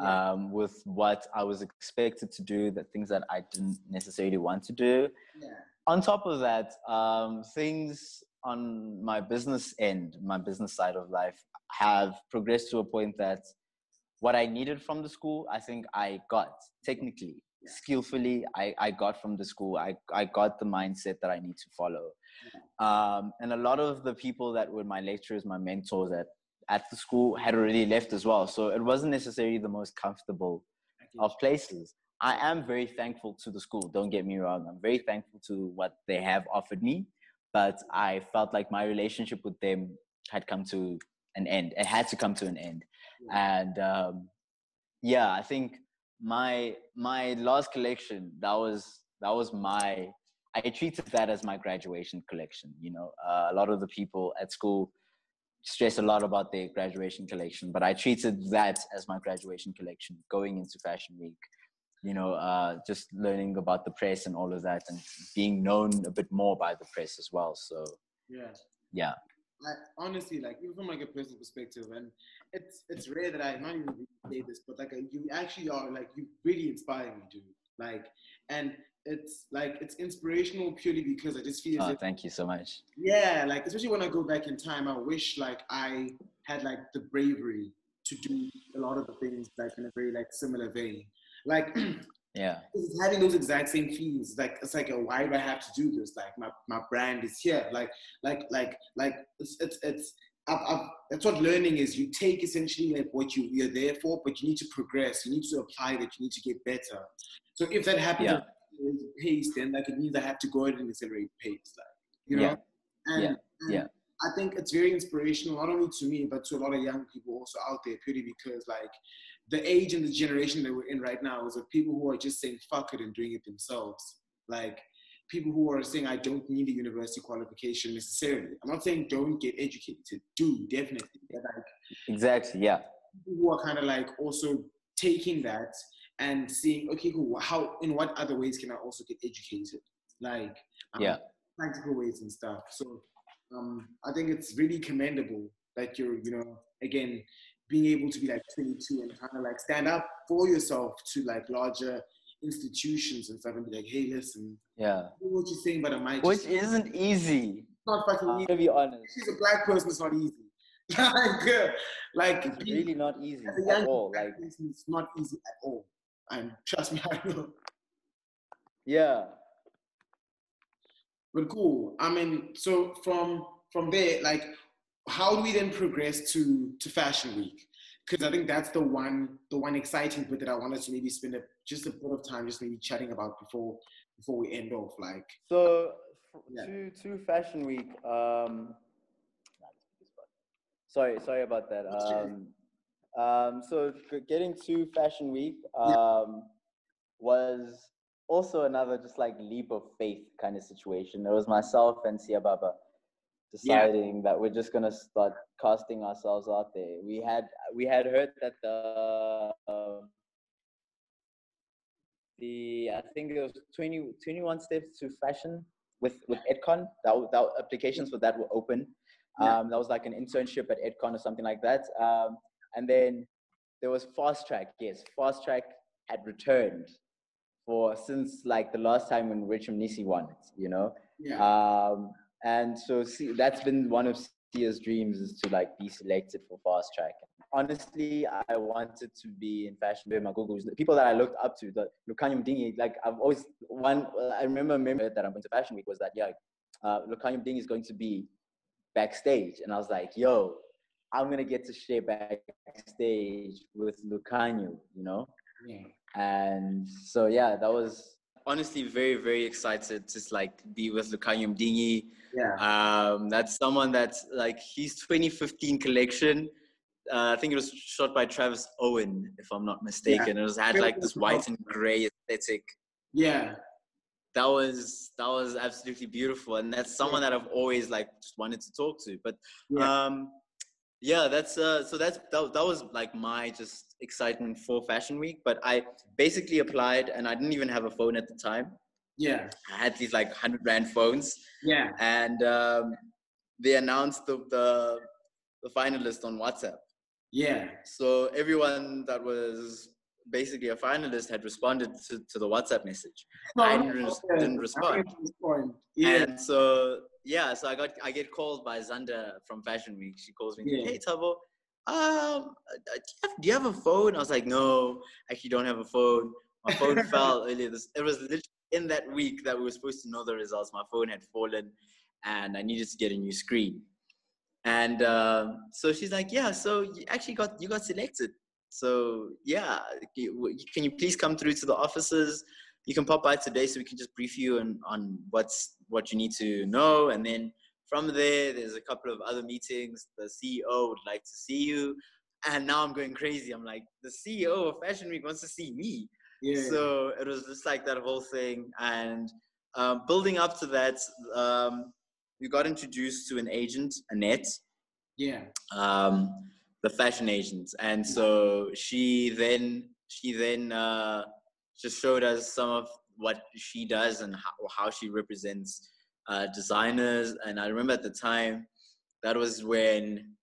Speaker 1: yeah.
Speaker 2: um, with what I was expected to do, the things that I didn't necessarily want to do.
Speaker 1: yeah.
Speaker 2: On top of that, um, things on my business end, my business side of life, have progressed to a point that what I needed from the school, I think I got technically,
Speaker 1: Yeah.
Speaker 2: skillfully, I, I got from the school. I, I got the mindset that I need to follow. Um, and a lot of the people that were my lecturers, my mentors at, at the school had already left as well. So it wasn't necessarily the most comfortable of places. I am very thankful to the school. Don't get me wrong. I'm very thankful to what they have offered me, but I felt like my relationship with them had come to an end. It had to come to an end. And um, yeah, I think my my last collection that was that was my. I treated that as my graduation collection. You know, uh, a lot of the people at school stress a lot about their graduation collection, but I treated that as my graduation collection going into Fashion Week. You know, uh, just learning about the press and all of that, and being known a bit more by the press as well. So
Speaker 1: Yeah.
Speaker 2: yeah,
Speaker 1: I, honestly, like even from like a personal perspective, and it's it's rare that I not even really say this, but like you actually are like you really inspire me, dude. Like, and it's like it's inspirational purely because I just feel
Speaker 2: oh,
Speaker 1: if
Speaker 2: thank you so much.
Speaker 1: yeah, like especially when I go back in time, I wish like I had like the bravery to do a lot of the things like in a very like similar vein. Like
Speaker 2: Yeah,
Speaker 1: it's having those exact same feelings. Like it's like, a why do I have to do this? Like my, my brand is here. Like like like like it's it's it's. I've, I've, that's what learning is. You take essentially like what you you're there for, but you need to progress. You need to apply that. You need to get better. So if that happens
Speaker 2: Yeah.
Speaker 1: at pace, then like it means I have to go ahead and accelerate pace. Like you know.
Speaker 2: Yeah.
Speaker 1: And,
Speaker 2: Yeah.
Speaker 1: and
Speaker 2: Yeah.
Speaker 1: I think it's very inspirational, not only to me, but to a lot of young people also out there, purely because like the age and the generation that we're in right now is of people who are just saying fuck it and doing it themselves. Like people who are saying I don't need a university qualification necessarily. I'm not saying don't get educated. Do definitely. But like
Speaker 2: exactly. Yeah,
Speaker 1: people who are kind of like also taking that and seeing, okay, cool, how in what other ways can I also get educated? Like um,
Speaker 2: Yeah.
Speaker 1: practical ways and stuff. So um, I think it's really commendable that you're, you know, again, being able to be like 22 and kind of like stand up for yourself to like larger institutions and stuff and be like, hey, listen,
Speaker 2: yeah.
Speaker 1: What you're saying, but I might
Speaker 2: Which
Speaker 1: just,
Speaker 2: isn't easy.
Speaker 1: it's not fucking
Speaker 2: I'm
Speaker 1: easy.
Speaker 2: gonna be honest.
Speaker 1: She's a black person, it's not easy. like, uh, like
Speaker 2: It's
Speaker 1: being-
Speaker 2: really not easy at all. Like
Speaker 1: person, it's not easy at all. And trust me, I know.
Speaker 2: yeah.
Speaker 1: But cool. I mean, so from from there, like, how do we then progress to to Fashion Week? Because I think that's the one the one exciting bit that I wanted to maybe spend a, just a bit of time just maybe chatting about before before we end off. Like,
Speaker 2: So
Speaker 1: Yeah.
Speaker 2: to to Fashion Week. Um, sorry, sorry about that. Um, um, so getting to Fashion Week um, was also another just like leap of faith kind of situation. It was myself and Siya Baba
Speaker 1: Yeah.
Speaker 2: deciding that we're just gonna start casting ourselves out there. We had we had heard that the um, the I think it was 20, 21 steps to fashion with with Edcon. That, that applications for that were open.
Speaker 1: Yeah.
Speaker 2: Um, that was like an internship at Edcon or something like that. Um, and then there was Fast Track. Yes, Fast Track had returned for since like the last time when Richard Mnisi won it. You know.
Speaker 1: Yeah.
Speaker 2: Um, and so see, that's been one of Siya's dreams is to like be selected for Fast Track. Honestly, I wanted to be in fashion Google. The people that I looked up to, the Lukhanyo Mdingi, like I've always one. I remember a memory that I'm going to Fashion Week was that yeah, uh, Lukhanyo Mdingi is going to be backstage, and I was like, yo, I'm gonna get to share backstage with Lukhanyo, you know.
Speaker 1: yeah.
Speaker 2: And so yeah, that was honestly very very excited to like be with Lukhanyo Mdingi.
Speaker 1: Yeah.
Speaker 2: Um, that's someone that's like his 2015 collection. Uh, I think it was shot by Travys Owen, if I'm not mistaken. It was had like this white and gray aesthetic.
Speaker 1: Yeah.
Speaker 2: That was that was absolutely beautiful, and that's someone that I've always like just wanted to talk to. But
Speaker 1: Yeah.
Speaker 2: um, yeah, that's uh, so that's that, that was like my just excitement for Fashion Week. But I basically applied, and I didn't even have a phone at the time.
Speaker 1: Yeah.
Speaker 2: I had these like hundred rand phones,
Speaker 1: Yeah.
Speaker 2: and um, they announced the, the the finalist on WhatsApp.
Speaker 1: Yeah.
Speaker 2: So everyone that was basically a finalist had responded to, to the WhatsApp message. I didn't,
Speaker 1: okay.
Speaker 2: didn't respond.
Speaker 1: get this point. Yeah.
Speaker 2: And so yeah, so I got I get called by Zanda from Fashion Week. She calls me,
Speaker 1: Yeah.
Speaker 2: hey Thabo, um, uh, do you, have, do you have a phone? I was like, no, I actually don't have a phone. My phone fell earlier. This it was literally in that week that we were supposed to know the results. My phone had fallen, and I needed to get a new screen. And um, so she's like, yeah, so you actually got you got selected. So yeah, can you please come through to the offices? You can pop by today so we can just brief you on, on what's what you need to know. And then from there, there's a couple of other meetings. The CEO would like to see you. And now I'm going crazy. I'm like, the CEO of Fashion Week wants to see me.
Speaker 1: yeah.
Speaker 2: So it was just like that whole thing. And um, building up to that, um, we got introduced to an agent, Annette
Speaker 1: yeah.
Speaker 2: um, the fashion agents, and so she then she then uh, just showed us some of what she does and how, how she represents uh, designers. And I remember at the time that was when.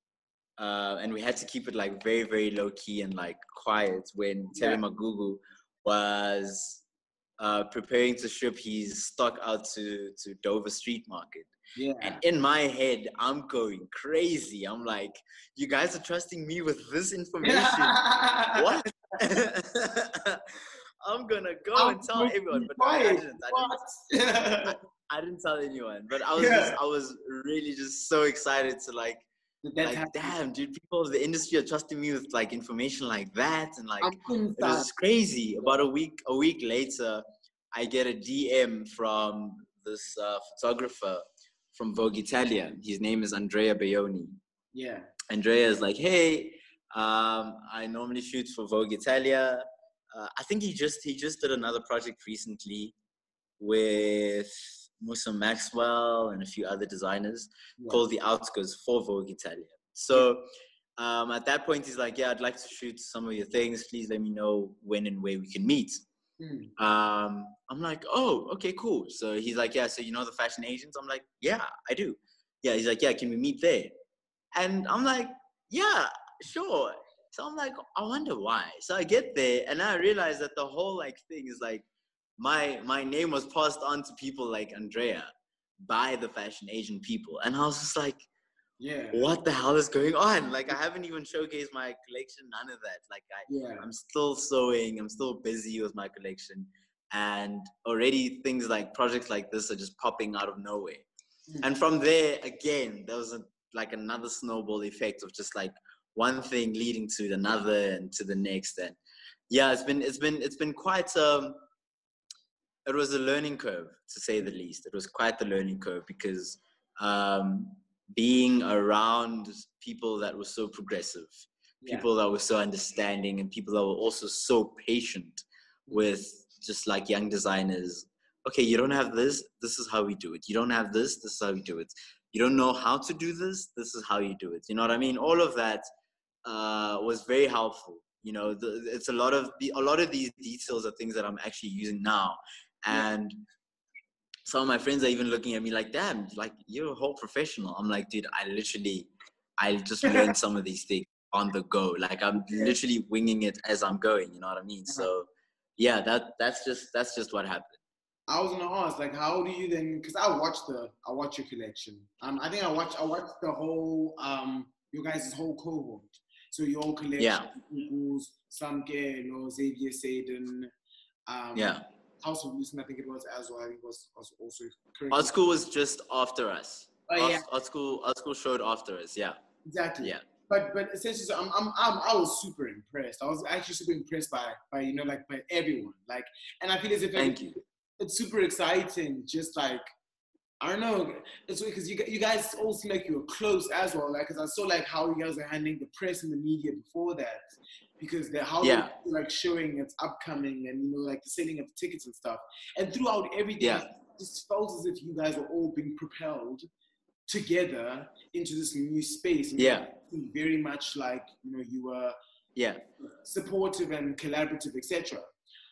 Speaker 2: Uh, and we had to keep it like very, very low key and like quiet when Thebe
Speaker 1: Yeah.
Speaker 2: Magugu was uh, preparing to ship his stock out to, to Dover Street Market.
Speaker 1: Yeah.
Speaker 2: And in my head, I'm going crazy. I'm like, you guys are trusting me with this information. what? I'm gonna go
Speaker 1: I'm
Speaker 2: and tell everyone, but no, I didn't. I didn't.
Speaker 1: What?
Speaker 2: I didn't tell anyone. But I was
Speaker 1: Yeah.
Speaker 2: just, I was really just so excited to like, like,
Speaker 1: happened.
Speaker 2: damn, dude, people of the industry are trusting me with like information like that, and like, it was crazy. About a week, a week later, I get a DM from this uh, photographer from Vogue Italia. His name is Andrea Bayoni.
Speaker 1: Yeah.
Speaker 2: Andrea is like, hey, um, I normally shoot for Vogue Italia. Uh, I think he just he just did another project recently with Musa Maxwell and a few other designers
Speaker 1: Yeah.
Speaker 2: called The Outskirts for Vogue Italia. So um, at that point, he's like, yeah, I'd like to shoot some of your things. Please let me know when and where we can meet.
Speaker 1: Hmm.
Speaker 2: Um, I'm like, oh, okay, cool. So he's like, yeah, so you know the fashion agents? I'm like, yeah, I do. Yeah, he's like, yeah, can we meet there? And I'm like, yeah, sure. So I'm like, I wonder why. So I get there and I realize that the whole like thing is like my my name was passed on to people like Andrea by the fashion Asian people. And I was just like,
Speaker 1: Yeah.
Speaker 2: what the hell is going on? Like I haven't even showcased my collection, none of that. Like I
Speaker 1: Yeah.
Speaker 2: I'm still sewing. I'm still busy with my collection, and already things like projects like this are just popping out of nowhere.
Speaker 1: Mm.
Speaker 2: And from there, again, there was a, like another snowball effect of just like one thing leading to another and to the next. And yeah, it's been it's been it's been quite um. It was a learning curve, to say the least. It was quite the learning curve because um, being around people that were so progressive,
Speaker 1: Yeah.
Speaker 2: people that were so understanding and people that were also so patient with just like young designers okay you don't have this this is how we do it you don't have this this is how we do it you don't know how to do this this is how you do it you know what i mean all of that uh, was very helpful You know, the, it's a lot of the a lot of these details are things that I'm actually using now, and some of my friends are even looking at me like, "Damn, like you're a whole professional." I'm like, dude, I literally, I just learned some of these things on the go. Like I'm literally winging it as I'm going. You know what I mean?
Speaker 1: Uh-huh.
Speaker 2: So, yeah, that that's just that's just what happened.
Speaker 1: I was gonna ask, like, how do you then? Because I watched the, I watched your collection. Um, I think I watched, I watched the whole, um, your guys' whole cohort. So your collection,
Speaker 2: Yeah.
Speaker 1: equals Samke, no Xavier Saden, um,
Speaker 2: Yeah,
Speaker 1: House of Lucen, I think it was as well. I think it was, was also correct.
Speaker 2: art school was just after us.
Speaker 1: Oh,
Speaker 2: art,
Speaker 1: yeah,
Speaker 2: art school, art school showed after us. Yeah,
Speaker 1: exactly.
Speaker 2: yeah,
Speaker 1: But but essentially, so I'm, I'm, I'm I was super impressed. I was actually super impressed by by you know like by everyone. Like, and I feel as if
Speaker 2: thank you.
Speaker 1: it's super exciting. Just like I don't know, it's because you you guys all seem like you were close as well. Like, because I saw like how you guys are handling the press and the media before that, because they're how
Speaker 2: Yeah.
Speaker 1: they're like showing it's upcoming and you know like the selling of tickets and stuff. And throughout everything,
Speaker 2: Yeah.
Speaker 1: it just felt as if you guys were all being propelled together into this new space. And
Speaker 2: Yeah.
Speaker 1: very much like you know you were
Speaker 2: Yeah.
Speaker 1: supportive and collaborative, etc.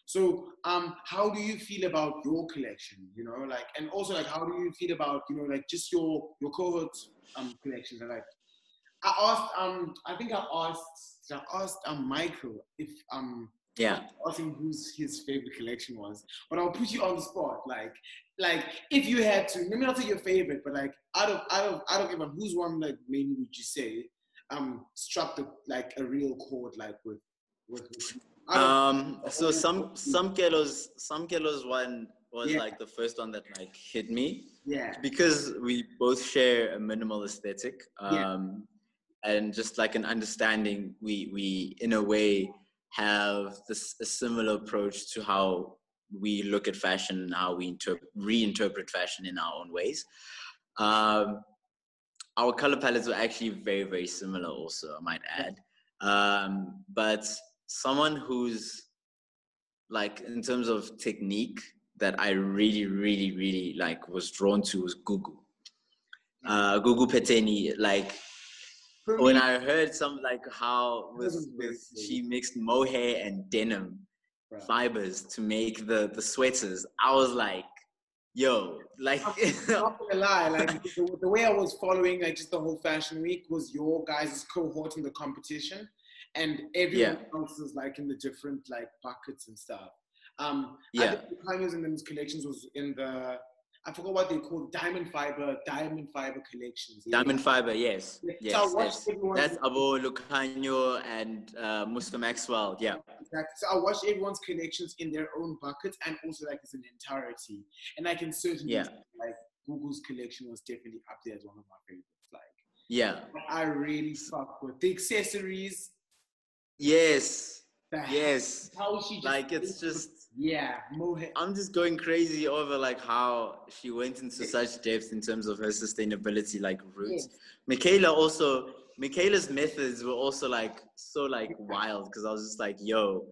Speaker 1: So, um, how do you feel about your collection? You know, like, and also like, how do you feel about you know, like, just your your cohort um collections? And like, I asked um, I think I asked I asked um Michael if um
Speaker 2: Yeah.
Speaker 1: asking whose his favorite collection was, but I'll put you on the spot. Like, like if you had to, maybe not say your favorite, but like out of out of out of everyone, whose one like maybe would you say um struck the like a real chord like with with, with
Speaker 2: Um. So some Samkelo's some kilos one was
Speaker 1: Yeah.
Speaker 2: like the first one that like hit me
Speaker 1: yeah
Speaker 2: because we both share a minimal aesthetic. Um.
Speaker 1: Yeah.
Speaker 2: And just like an understanding, we we in a way have this a similar approach to how we look at fashion and how we interpret reinterpret fashion in our own ways. Um, our color palettes were actually very very similar also i might add um, but someone who's like in terms of technique that i really really really like was drawn to was gugu. Uh gugu peteni like
Speaker 1: For
Speaker 2: when
Speaker 1: me,
Speaker 2: i heard some like how with,
Speaker 1: That was very
Speaker 2: with she mixed mohair and denim fibers to make the the sweaters i was like yo like
Speaker 1: I'm not gonna lie, like the, the way I was following like just the whole fashion week was your guys' cohort in the competition, and everyone else is like in the different like buckets and stuff. Um, I
Speaker 2: Yeah.
Speaker 1: think the Kanye's and them's collections was in the I forgot what they called diamond fiber diamond fiber collections. yeah.
Speaker 2: Diamond fiber, yes, yes,
Speaker 1: So
Speaker 2: yes. That's Abo Lukhanyo and uh, Musta Maxwell. Yeah,
Speaker 1: Exactly. So I watched everyone's collections in their own buckets and also like as an entirety, and I can certainly
Speaker 2: Yeah.
Speaker 1: say, like Gugu's collection was definitely up there as one of my favorites. Like.
Speaker 2: yeah,
Speaker 1: I really fuck with the accessories.
Speaker 2: Yes, yes.
Speaker 1: how she just
Speaker 2: Like it's just,
Speaker 1: yeah.
Speaker 2: I'm just going crazy over like how she went into such depth in terms of her sustainability like roots. Michaela also, Michaela's methods were also like so like wild because I was just like, yo,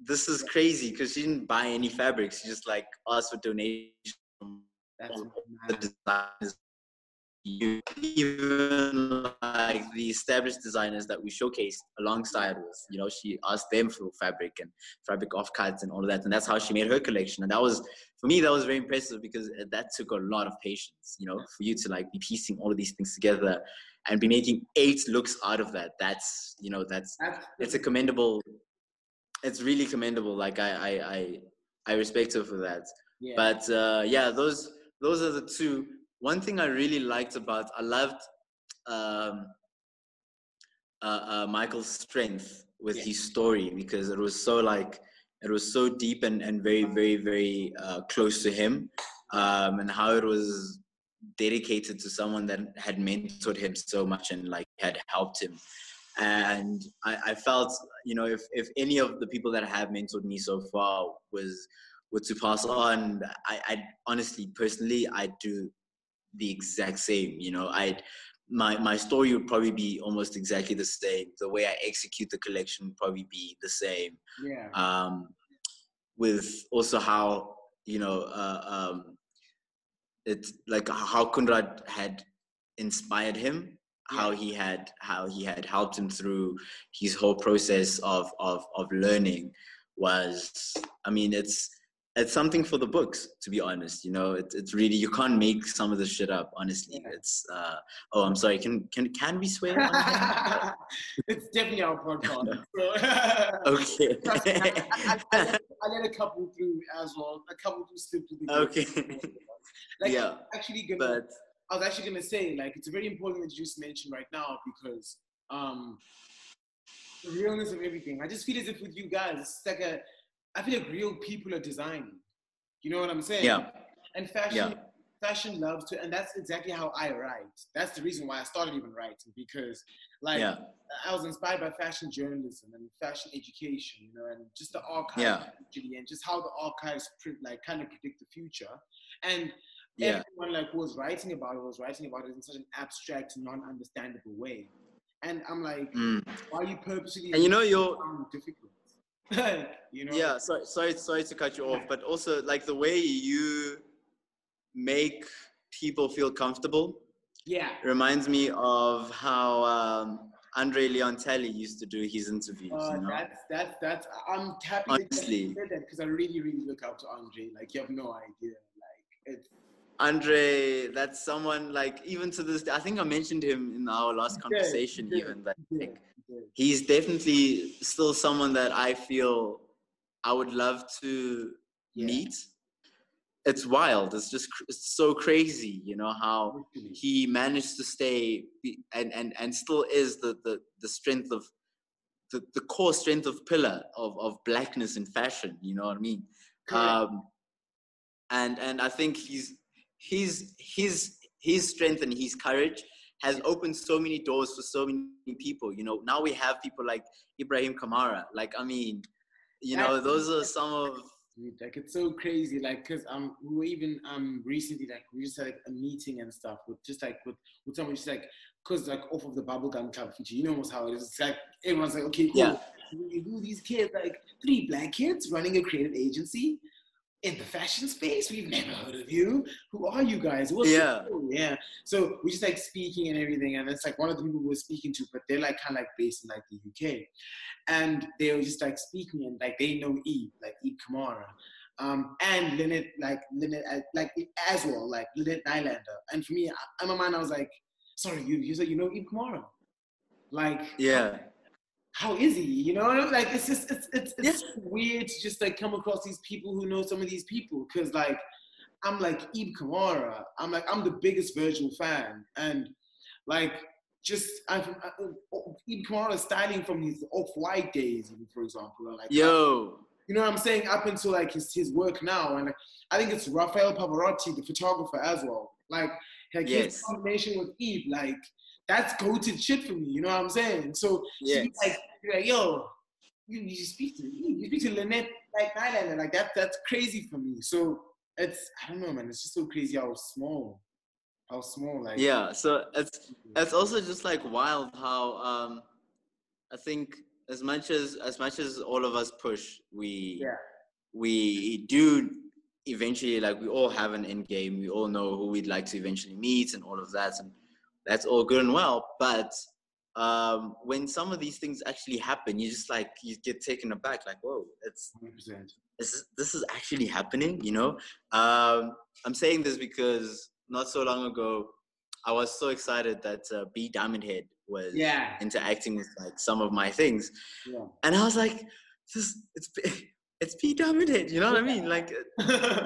Speaker 2: this is crazy because she didn't buy any fabrics. She just like asked for donations from
Speaker 1: That's
Speaker 2: the designers you even like the established designers that we showcased alongside with you know she asked them for fabric and fabric offcuts and all of that and that's how she made her collection and that was for me that was very impressive because that took a lot of patience you know for you to like be piecing all of these things together and be making eight looks out of that that's you know that's
Speaker 1: That's
Speaker 2: it's a commendable it's really commendable like i i i, I respect her for that
Speaker 1: yeah.
Speaker 2: but uh, yeah, those those are the two. One thing I really liked about I loved um, uh, uh, Michael's strength with
Speaker 1: Yeah.
Speaker 2: his story because it was so like it was so deep and, and very very very uh, close to him um, and how it was dedicated to someone that had mentored him so much and like had helped him and I, I felt you know if, if any of the people that have mentored me so far was were to pass on I, I honestly personally i do the exact same you know i my my story would probably be almost exactly the same the way i execute the collection would probably be the same
Speaker 1: yeah.
Speaker 2: um, with also how you know uh, um, it's like how Kunrad had inspired him. how he had how he had helped him through his whole process of of of learning was i mean it's it's something for the books to be honest you know it, it's really you can't make some of this shit up honestly
Speaker 1: Yeah.
Speaker 2: it's uh oh i'm sorry can can can we swear
Speaker 1: it's definitely our podcast.
Speaker 2: Okay
Speaker 1: I, I, I, let, I let a couple through as well. A couple through slip through the
Speaker 2: okay
Speaker 1: Like,
Speaker 2: yeah
Speaker 1: actually gonna
Speaker 2: but
Speaker 1: I was actually gonna say, like, it's very important that you just mentioned right now because um the realness of everything. I just feel as if with you guys, it's like a I feel like real people are designing. You know what I'm saying?
Speaker 2: yeah
Speaker 1: And fashion
Speaker 2: Yeah.
Speaker 1: fashion loves to and that's exactly how I write. That's the reason why I started even writing because like
Speaker 2: yeah
Speaker 1: I was inspired by fashion journalism and fashion education, you know, and just the archives
Speaker 2: Yeah.
Speaker 1: and just how the archives print, like kind of predict the future. And
Speaker 2: yeah
Speaker 1: everyone like who was writing about it was writing about it in such an abstract, non-understandable way. And I'm like,
Speaker 2: Mm.
Speaker 1: why are you purposely
Speaker 2: and you know you're
Speaker 1: difficult? you know?
Speaker 2: yeah sorry sorry sorry to cut you off but also like the way you make people feel comfortable
Speaker 1: Yeah.
Speaker 2: reminds me of how um, Andre Leon Talley used to do his interviews.
Speaker 1: Uh,
Speaker 2: you know?
Speaker 1: that's that's that's. I'm happy
Speaker 2: Honestly.
Speaker 1: that you said that because I really really look up to Andre. Like you have no idea. Like it's
Speaker 2: Andre, that's someone like even to this day. I think I mentioned him in our last conversation.
Speaker 1: did,
Speaker 2: Even that
Speaker 1: yeah,
Speaker 2: like,
Speaker 1: yeah.
Speaker 2: He's definitely still someone that I feel I would love to
Speaker 1: Yeah.
Speaker 2: meet. It's wild. It's just it's so crazy. You know how he managed to stay and and and still is the the, the strength of the, the core strength of pillar of, of blackness in fashion you know what i mean um and and i think he's he's his his strength and his courage has opened so many doors for so many people you know now we have people like ibrahim kamara like i mean you know
Speaker 1: That's-
Speaker 2: those are some of
Speaker 1: Dude, like it's so crazy, like, cause um, we were even um recently like we just had like, a meeting and stuff with just like with with someone just like, cause like off of the bubblegum club feature, you know almost how it is. It's like everyone's like, okay, cool.
Speaker 2: Yeah.
Speaker 1: Who these kids like three black kids running a creative agency in the fashion space. We've never heard of you. Who are you guys? What's
Speaker 2: Yeah.
Speaker 1: story?" yeah. So we just like speaking and everything, and it's like one of the people we were speaking to, but they're like kind of like based in like the UK and they were just like speaking and like they know Ib, like Ib Kamara, um, and Lynette, like Lynette, uh, like as well, like Lynette Nylander. And for me, I, in my mind, I was like, sorry, you, you said you know Ib Kamara, like
Speaker 2: yeah
Speaker 1: how is he? You know, like it's just it's it's, it's weird to just like come across these people who know some of these people because like I'm like Ib Kamara, I'm like I'm the biggest Virgil fan, and like just I'm from, uh, Ib Kamara styling from his off-white days, for example, like
Speaker 2: yo
Speaker 1: you know what I'm saying, up until like his his work now, and like, I think it's Rafael Pavarotti, the photographer, as well. Like, like
Speaker 2: Yes.
Speaker 1: his combination with Ib, like that's goated shit for me. You know what I'm saying? So
Speaker 2: Yes.
Speaker 1: she's like, like, yo, you, you speak to Ib, you speak to Lynette like Nylander, like that that's crazy for me. So it's I don't know, man. It's just so crazy how small, how small, like
Speaker 2: yeah so it's it's also just like wild how um i think as much as as much as all of us push we
Speaker 1: Yeah.
Speaker 2: we do eventually like we all have an end game we all know who we'd like to eventually meet and all of that and that's all good and well but um when some of these things actually happen you just like you get taken aback like whoa it's
Speaker 1: 100%.
Speaker 2: this is this is actually happening you know? Um i'm saying this because not so long ago i was so excited that uh, b diamond head was
Speaker 1: Yeah,
Speaker 2: interacting with like some of my things.
Speaker 1: Yeah.
Speaker 2: and i was like this it's it's Bee Diamondhead you know what i mean? Like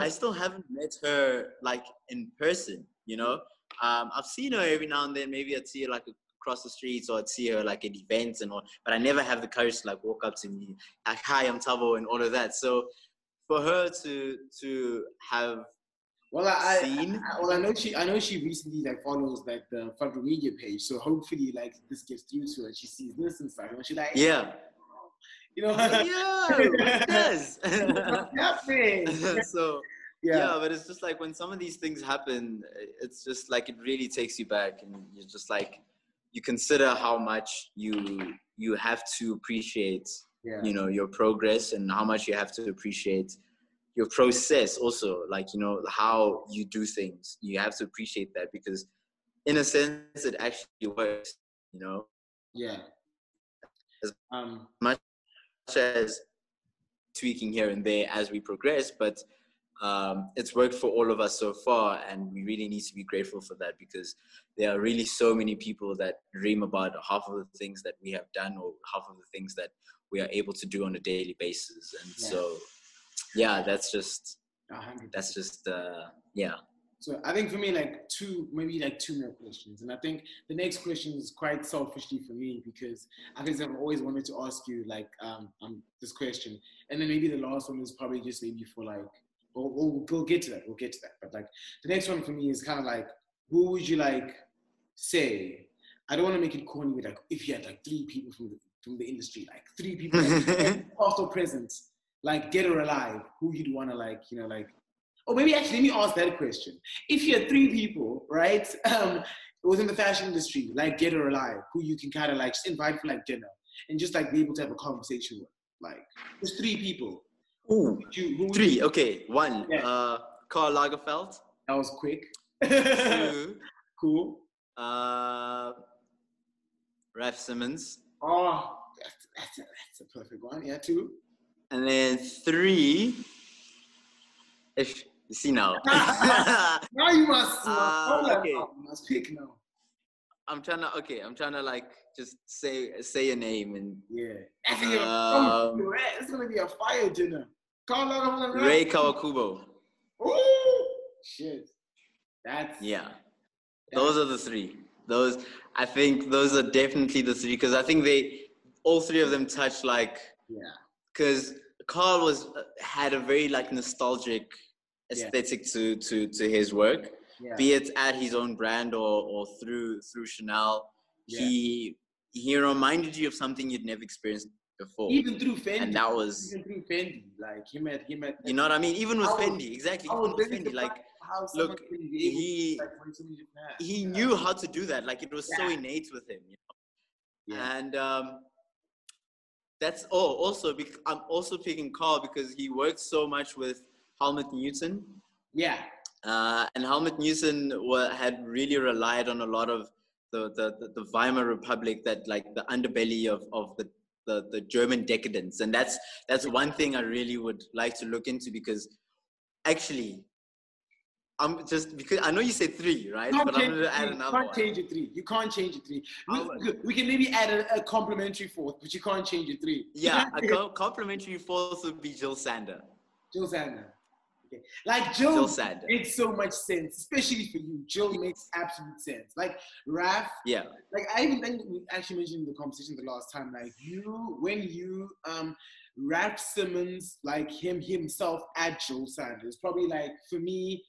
Speaker 2: i still haven't met her like in person you know um i've seen her every now and then. Maybe i'd see her like across the streets or i'd see her like at events and all but i never have the courage to like walk up to me like hi i'm Thabo and all of that. So for her to to have
Speaker 1: Well, I, I,
Speaker 2: seen
Speaker 1: I- well, I know she, I know she recently like follows like the front media page, so hopefully like this gets through to her. She sees this and stuff, and she like,
Speaker 2: yeah.
Speaker 1: You know,
Speaker 2: yeah yes.
Speaker 1: What's happening?
Speaker 2: so
Speaker 1: Yeah,
Speaker 2: yeah. but it's just like when some of these things happen it's just like it really takes you back and you're just like you consider how much you you have to appreciate
Speaker 1: yeah,
Speaker 2: you know your progress and how much you have to appreciate your process also like you know how you do things you have to appreciate that because in a sense, it actually works. You know,
Speaker 1: Yeah.
Speaker 2: As-
Speaker 1: Um.
Speaker 2: much as tweaking here and there as we progress, but um, it's worked for all of us so far, and we really need to be grateful for that because there are really so many people that dream about half of the things that we have done or half of the things that we are able to do on a daily basis, and
Speaker 1: Yeah.
Speaker 2: so yeah, that's just
Speaker 1: a hundred
Speaker 2: that's just uh, yeah.
Speaker 1: So I think for me, like two, maybe like two more questions. And I think the next question is quite selfishly for me because I think I've always wanted to ask you like um, um this question. And then maybe the last one is probably just maybe for like, we'll, we'll, we'll get to that. We'll get to that. But like the next one for me is kind of like, who would you like say? I don't want to make it corny but like if you had like three people from the from the industry, like three people, like, past or present, like dead or alive, who you'd want to like, you know, like or maybe actually, let me ask that question. If you had three people, right, um, within the fashion industry, like dead or alive, who you can kind of like just invite for like dinner and just like be able to have a conversation with, like just three people.
Speaker 2: Ooh,
Speaker 1: you,
Speaker 2: three.
Speaker 1: You,
Speaker 2: Okay, one.
Speaker 1: Yeah.
Speaker 2: Uh, Karl Lagerfeld.
Speaker 1: that was quick.
Speaker 2: Two.
Speaker 1: cool.
Speaker 2: Uh, Raf Simons.
Speaker 1: Oh, that's, that's, a, that's a perfect one. Yeah, two.
Speaker 2: And then three. If you see now.
Speaker 1: Now you must.
Speaker 2: Uh, okay.
Speaker 1: you must pick now.
Speaker 2: I'm trying to. Okay, I'm trying to like just say say a name and
Speaker 1: Yeah. That's gonna
Speaker 2: Um,
Speaker 1: it's gonna be a fire dinner. Call out
Speaker 2: Rei Kawakubo.
Speaker 1: Ooh, shit. That's
Speaker 2: Yeah, those are the three. Those I think those are definitely the three because I think they all three of them touch like
Speaker 1: yeah.
Speaker 2: because Karl was had a very like nostalgic
Speaker 1: Yeah.
Speaker 2: aesthetic to to to his work.
Speaker 1: Yeah.
Speaker 2: be it at his own brand or, or through through Chanel,
Speaker 1: Yeah.
Speaker 2: he he reminded you of something you'd never experienced before,
Speaker 1: Even through Fendi.
Speaker 2: and that was
Speaker 1: even through Fendi. Like him at him at
Speaker 2: you know what I mean. Even with
Speaker 1: was-
Speaker 2: Fendi, exactly. Even with Fendi, like
Speaker 1: how
Speaker 2: look,
Speaker 1: can be able to,
Speaker 2: he
Speaker 1: like, wear so many different hats.
Speaker 2: he
Speaker 1: Yeah.
Speaker 2: knew how to do that. Like it was so innate with him, you know.
Speaker 1: Yeah.
Speaker 2: And um, that's oh, also bec- I'm also picking Karl because he worked so much with Helmut Newton.
Speaker 1: Yeah.
Speaker 2: Uh, and Helmut Newton wa- had really relied on a lot of the, the, the, Weimar Republic, that like the underbelly of, of the, the, the German decadence. And that's, that's one thing I really would like to look into because actually, I'm just because I know you said three, right? But I'm
Speaker 1: change
Speaker 2: going
Speaker 1: it
Speaker 2: to add another
Speaker 1: You can't change it three. You can't change it three. We, we- can maybe add a, a complimentary fourth, but you can't change it three.
Speaker 2: Yeah, a co- complimentary fourth would be Jil Sander.
Speaker 1: Jil Sander. Okay. Like Jil
Speaker 2: Jil
Speaker 1: makes so much sense, especially for you. Jil makes absolute sense. Like Raf,
Speaker 2: Yeah.
Speaker 1: like I even think we actually mentioned in the conversation the last time, like you when you um Raf Simons, like him himself at Joe Sanders, probably like for me,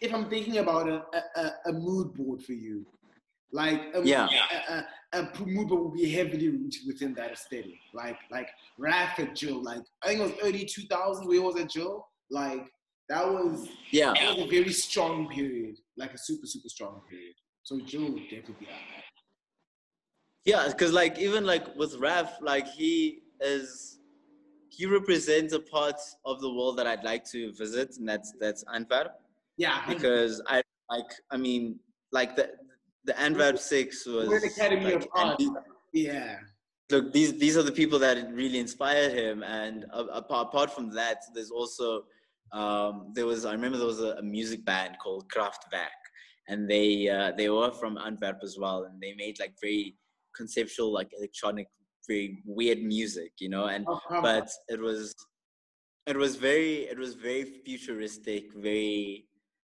Speaker 1: if I'm thinking about a a, a, mood board for you, like a,
Speaker 2: Yeah.
Speaker 1: a, a, a mood board will be heavily rooted within that aesthetic. Like like Raf at Joe, like I think it was early 2000s where he was at Joe, like that was
Speaker 2: Yeah.
Speaker 1: that was a very strong period, like a super super strong period. So Joe would definitely be out there.
Speaker 2: Yeah, because like even like with Raf, like he is he represents a part of the world that I'd like to visit, and that's that's Antwerp.
Speaker 1: Yeah,
Speaker 2: Because I like I mean like the the Antwerp six was
Speaker 1: We're an Academy
Speaker 2: like,
Speaker 1: of Art.
Speaker 2: he-
Speaker 1: yeah,
Speaker 2: look these these are the people that really inspired him and apart, apart from that there's also um, there was i remember there was a, a music band called kraftwerk and they uh, they were from antwerp as well and they made like very conceptual like electronic very weird music you know and
Speaker 1: Oh,
Speaker 2: but it was it was very it was very futuristic very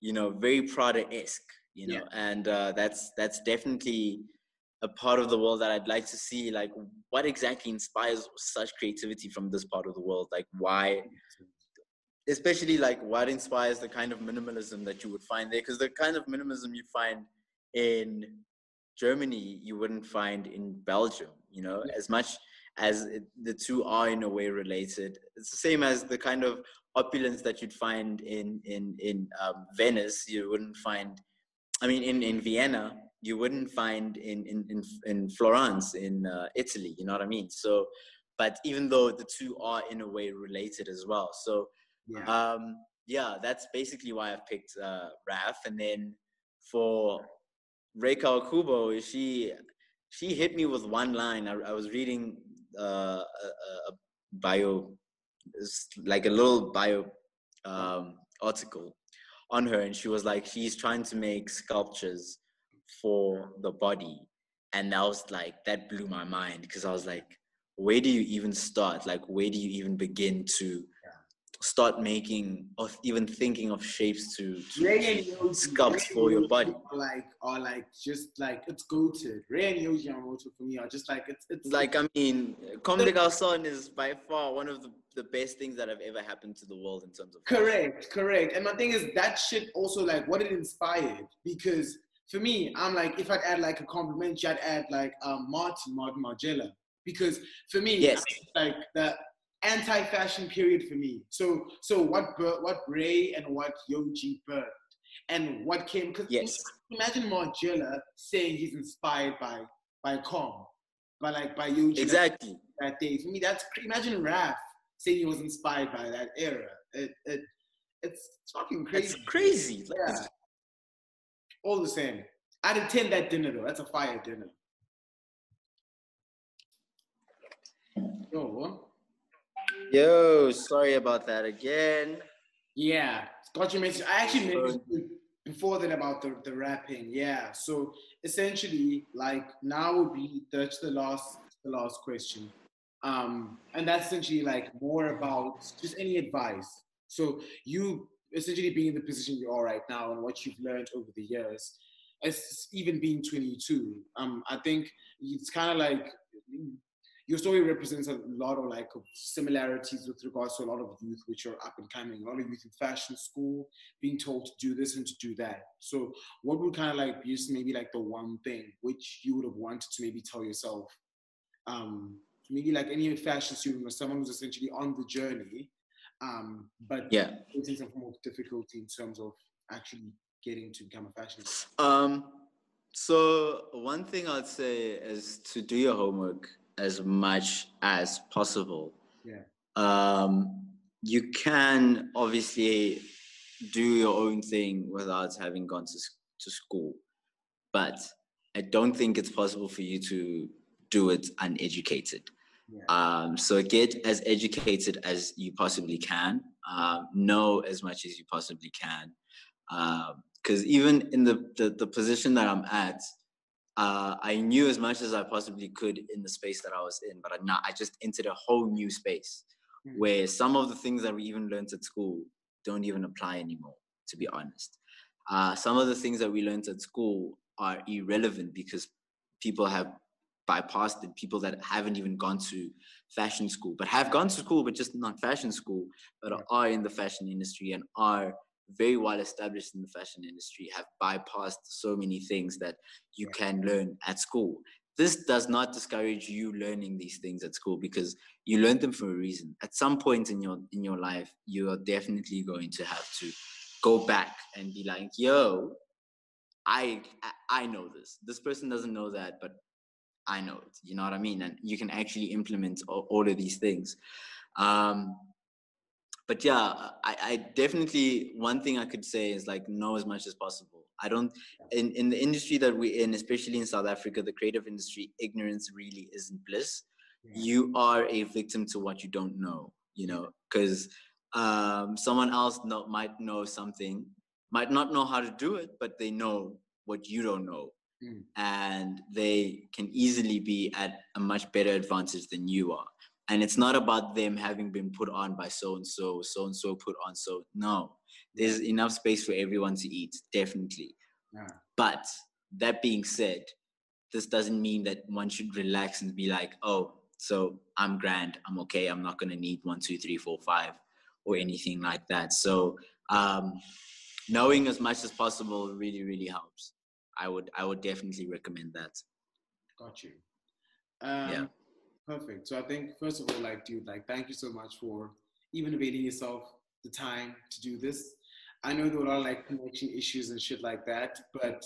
Speaker 2: you know very prada-esque you know and uh, that's that's definitely a part of the world that i'd like to see like what exactly inspires such creativity from this part of the world? Like why especially like what inspires the kind of minimalism that you would find there? Because the kind of minimalism you find in germany you wouldn't find in belgium you know? As much as it, the two are in a way related it's the same as the kind of opulence that you'd find in in in um, venice you wouldn't find i mean in in vienna you wouldn't find in in in, in florence in uh, italy you know what i mean? So but even though the two are in a way related as well so
Speaker 1: yeah.
Speaker 2: um, yeah, that's basically why I've picked uh, Raf. And then for Rei Kawakubo, she she hit me with one line. I, I was reading uh, a, a bio, like a little bio um, article on her, and she was like, she's trying to make sculptures for the body, and that was like that blew my mind because I was like, where do you even start? Like, where do you even begin to start making or even thinking of shapes to, to sculpt for your body.
Speaker 1: like are like just like it's goated. Rei and Yohji Yamamoto for me are just like it's it's
Speaker 2: like I mean Comme des Garçons is by far one of the, the best things that have ever happened to the world in terms of
Speaker 1: correct, fashion. correct. And my thing is that shit also like what it inspired because for me, I'm like if I'd add like a compliment, I'd add like um, Martin Martin Margiela because for me,
Speaker 2: yes.
Speaker 1: like that anti-fashion period for me. So so what what Rei and what Yohji birthed and what came because
Speaker 2: yes.
Speaker 1: imagine Margiela saying he's inspired by by Com, by like by Yohji
Speaker 2: exactly
Speaker 1: that, day. For me, that's imagine Raf saying he was inspired by that era. It, it it's fucking crazy.
Speaker 2: It's crazy.
Speaker 1: Yeah. All the same. I'd attend that dinner though. That's a fire dinner. Yo,
Speaker 2: Yo, sorry about that again.
Speaker 1: Yeah, got you mentioned. I actually mentioned before that about the, the rapping. Yeah, so essentially, like now would be that's the last the last question, um, and that's essentially like more about just any advice. So you essentially being in the position you are right now and what you've learned over the years, as even being 22, um, I think it's kind of like your story represents a lot of like similarities with regards to a lot of youth which are up and coming a lot of youth in fashion school being told to do this and to do that. So what would kind of like be just maybe like the one thing which you would have wanted to maybe tell yourself? Um maybe like any fashion student or someone who's essentially on the journey um but
Speaker 2: yeah.
Speaker 1: facing some form of difficulty in terms of actually getting to become a fashion
Speaker 2: um so one thing i'd say is to do your homework as much as possible.
Speaker 1: Yeah.
Speaker 2: Um, you can obviously do your own thing without having gone to, to school, but I don't think it's possible for you to do it uneducated. Yeah. Um, so get as educated as you possibly can. Um, know as much as you possibly can. Because um, even in the, the, the position that I'm at, uh, I knew as much as I possibly could in the space that I was in, but I, not, I just entered a whole new space mm-hmm. where some of the things that we even learned at school don't even apply anymore, to be honest. Uh, some of the things that we learned at school are irrelevant because people have bypassed it. People that haven't even gone to fashion school, but have gone to school, but just not fashion school, but are in the fashion industry and are very well established in the fashion industry have bypassed so many things that you can learn at school. This does not discourage you learning these things at school because you learned them for a reason. At some point in your in your life you are definitely going to have to go back and be like yo i i know this. This person doesn't know that but i know it. You know what i mean? And you can actually implement all, all of these things. Um, but yeah, I, I definitely one thing I could say is like know as much as possible. I don't in, in the industry that we're in, especially in South Africa, the creative industry, ignorance really isn't bliss. Yeah. You are a victim to what you don't know, you know, because um, someone else might know something, might not know how to do it, but they know what you don't know. Mm. And they can easily be at a much better advantage than you are and it's not about them having been put on by so and so so and so put on so no. There's enough space for everyone to eat definitely.
Speaker 1: Yeah.
Speaker 2: but that being said this doesn't mean that one should relax and be like oh so i'm grand. I'm okay. I'm not going to need one two three four five or anything like that. So um, knowing as much as possible really really helps. I would i would definitely recommend that.
Speaker 1: Got you. Um, yeah Perfect. So I think first of all, like, dude, like, thank you so much for even availing yourself the time to do this. I know there were a lot like connection issues and shit like that, but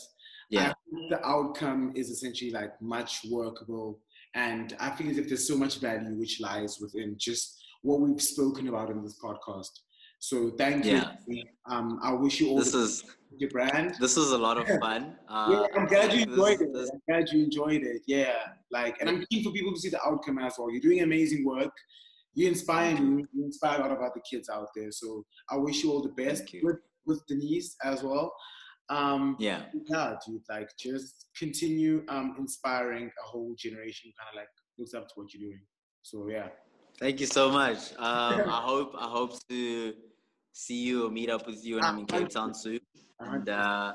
Speaker 2: yeah,
Speaker 1: the outcome is essentially like much workable. And I feel as if there's so much value which lies within just what we've spoken about in this podcast. So thank you.
Speaker 2: Yeah.
Speaker 1: Um, I wish you all
Speaker 2: This
Speaker 1: the
Speaker 2: is
Speaker 1: your brand.
Speaker 2: this was a lot of fun. Uh,
Speaker 1: yeah, I'm glad you
Speaker 2: this-
Speaker 1: enjoyed it.
Speaker 2: this-
Speaker 1: I'm glad you enjoyed it. Yeah, like, and I'm keen for people to see the outcome as well. You're doing amazing work. You inspire me. You inspire a lot of other kids out there. So I wish you all the best with with Denise as well. Um,
Speaker 2: yeah.
Speaker 1: yeah, dude, like just continue um inspiring a whole generation. Kind of like looks up to what you're doing. So yeah.
Speaker 2: Thank you so much. Um, I hope I hope to see you or meet up with you and I'm in Cape Town soon, and uh,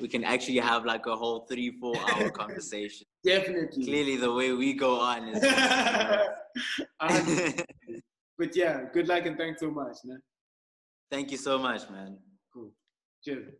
Speaker 2: we can actually have like a whole three four hour conversation.
Speaker 1: Definitely.
Speaker 2: Clearly, the way we go on is.
Speaker 1: But yeah, good luck and thanks so much, man.
Speaker 2: Thank you so much, man.
Speaker 1: Cool. Cheers.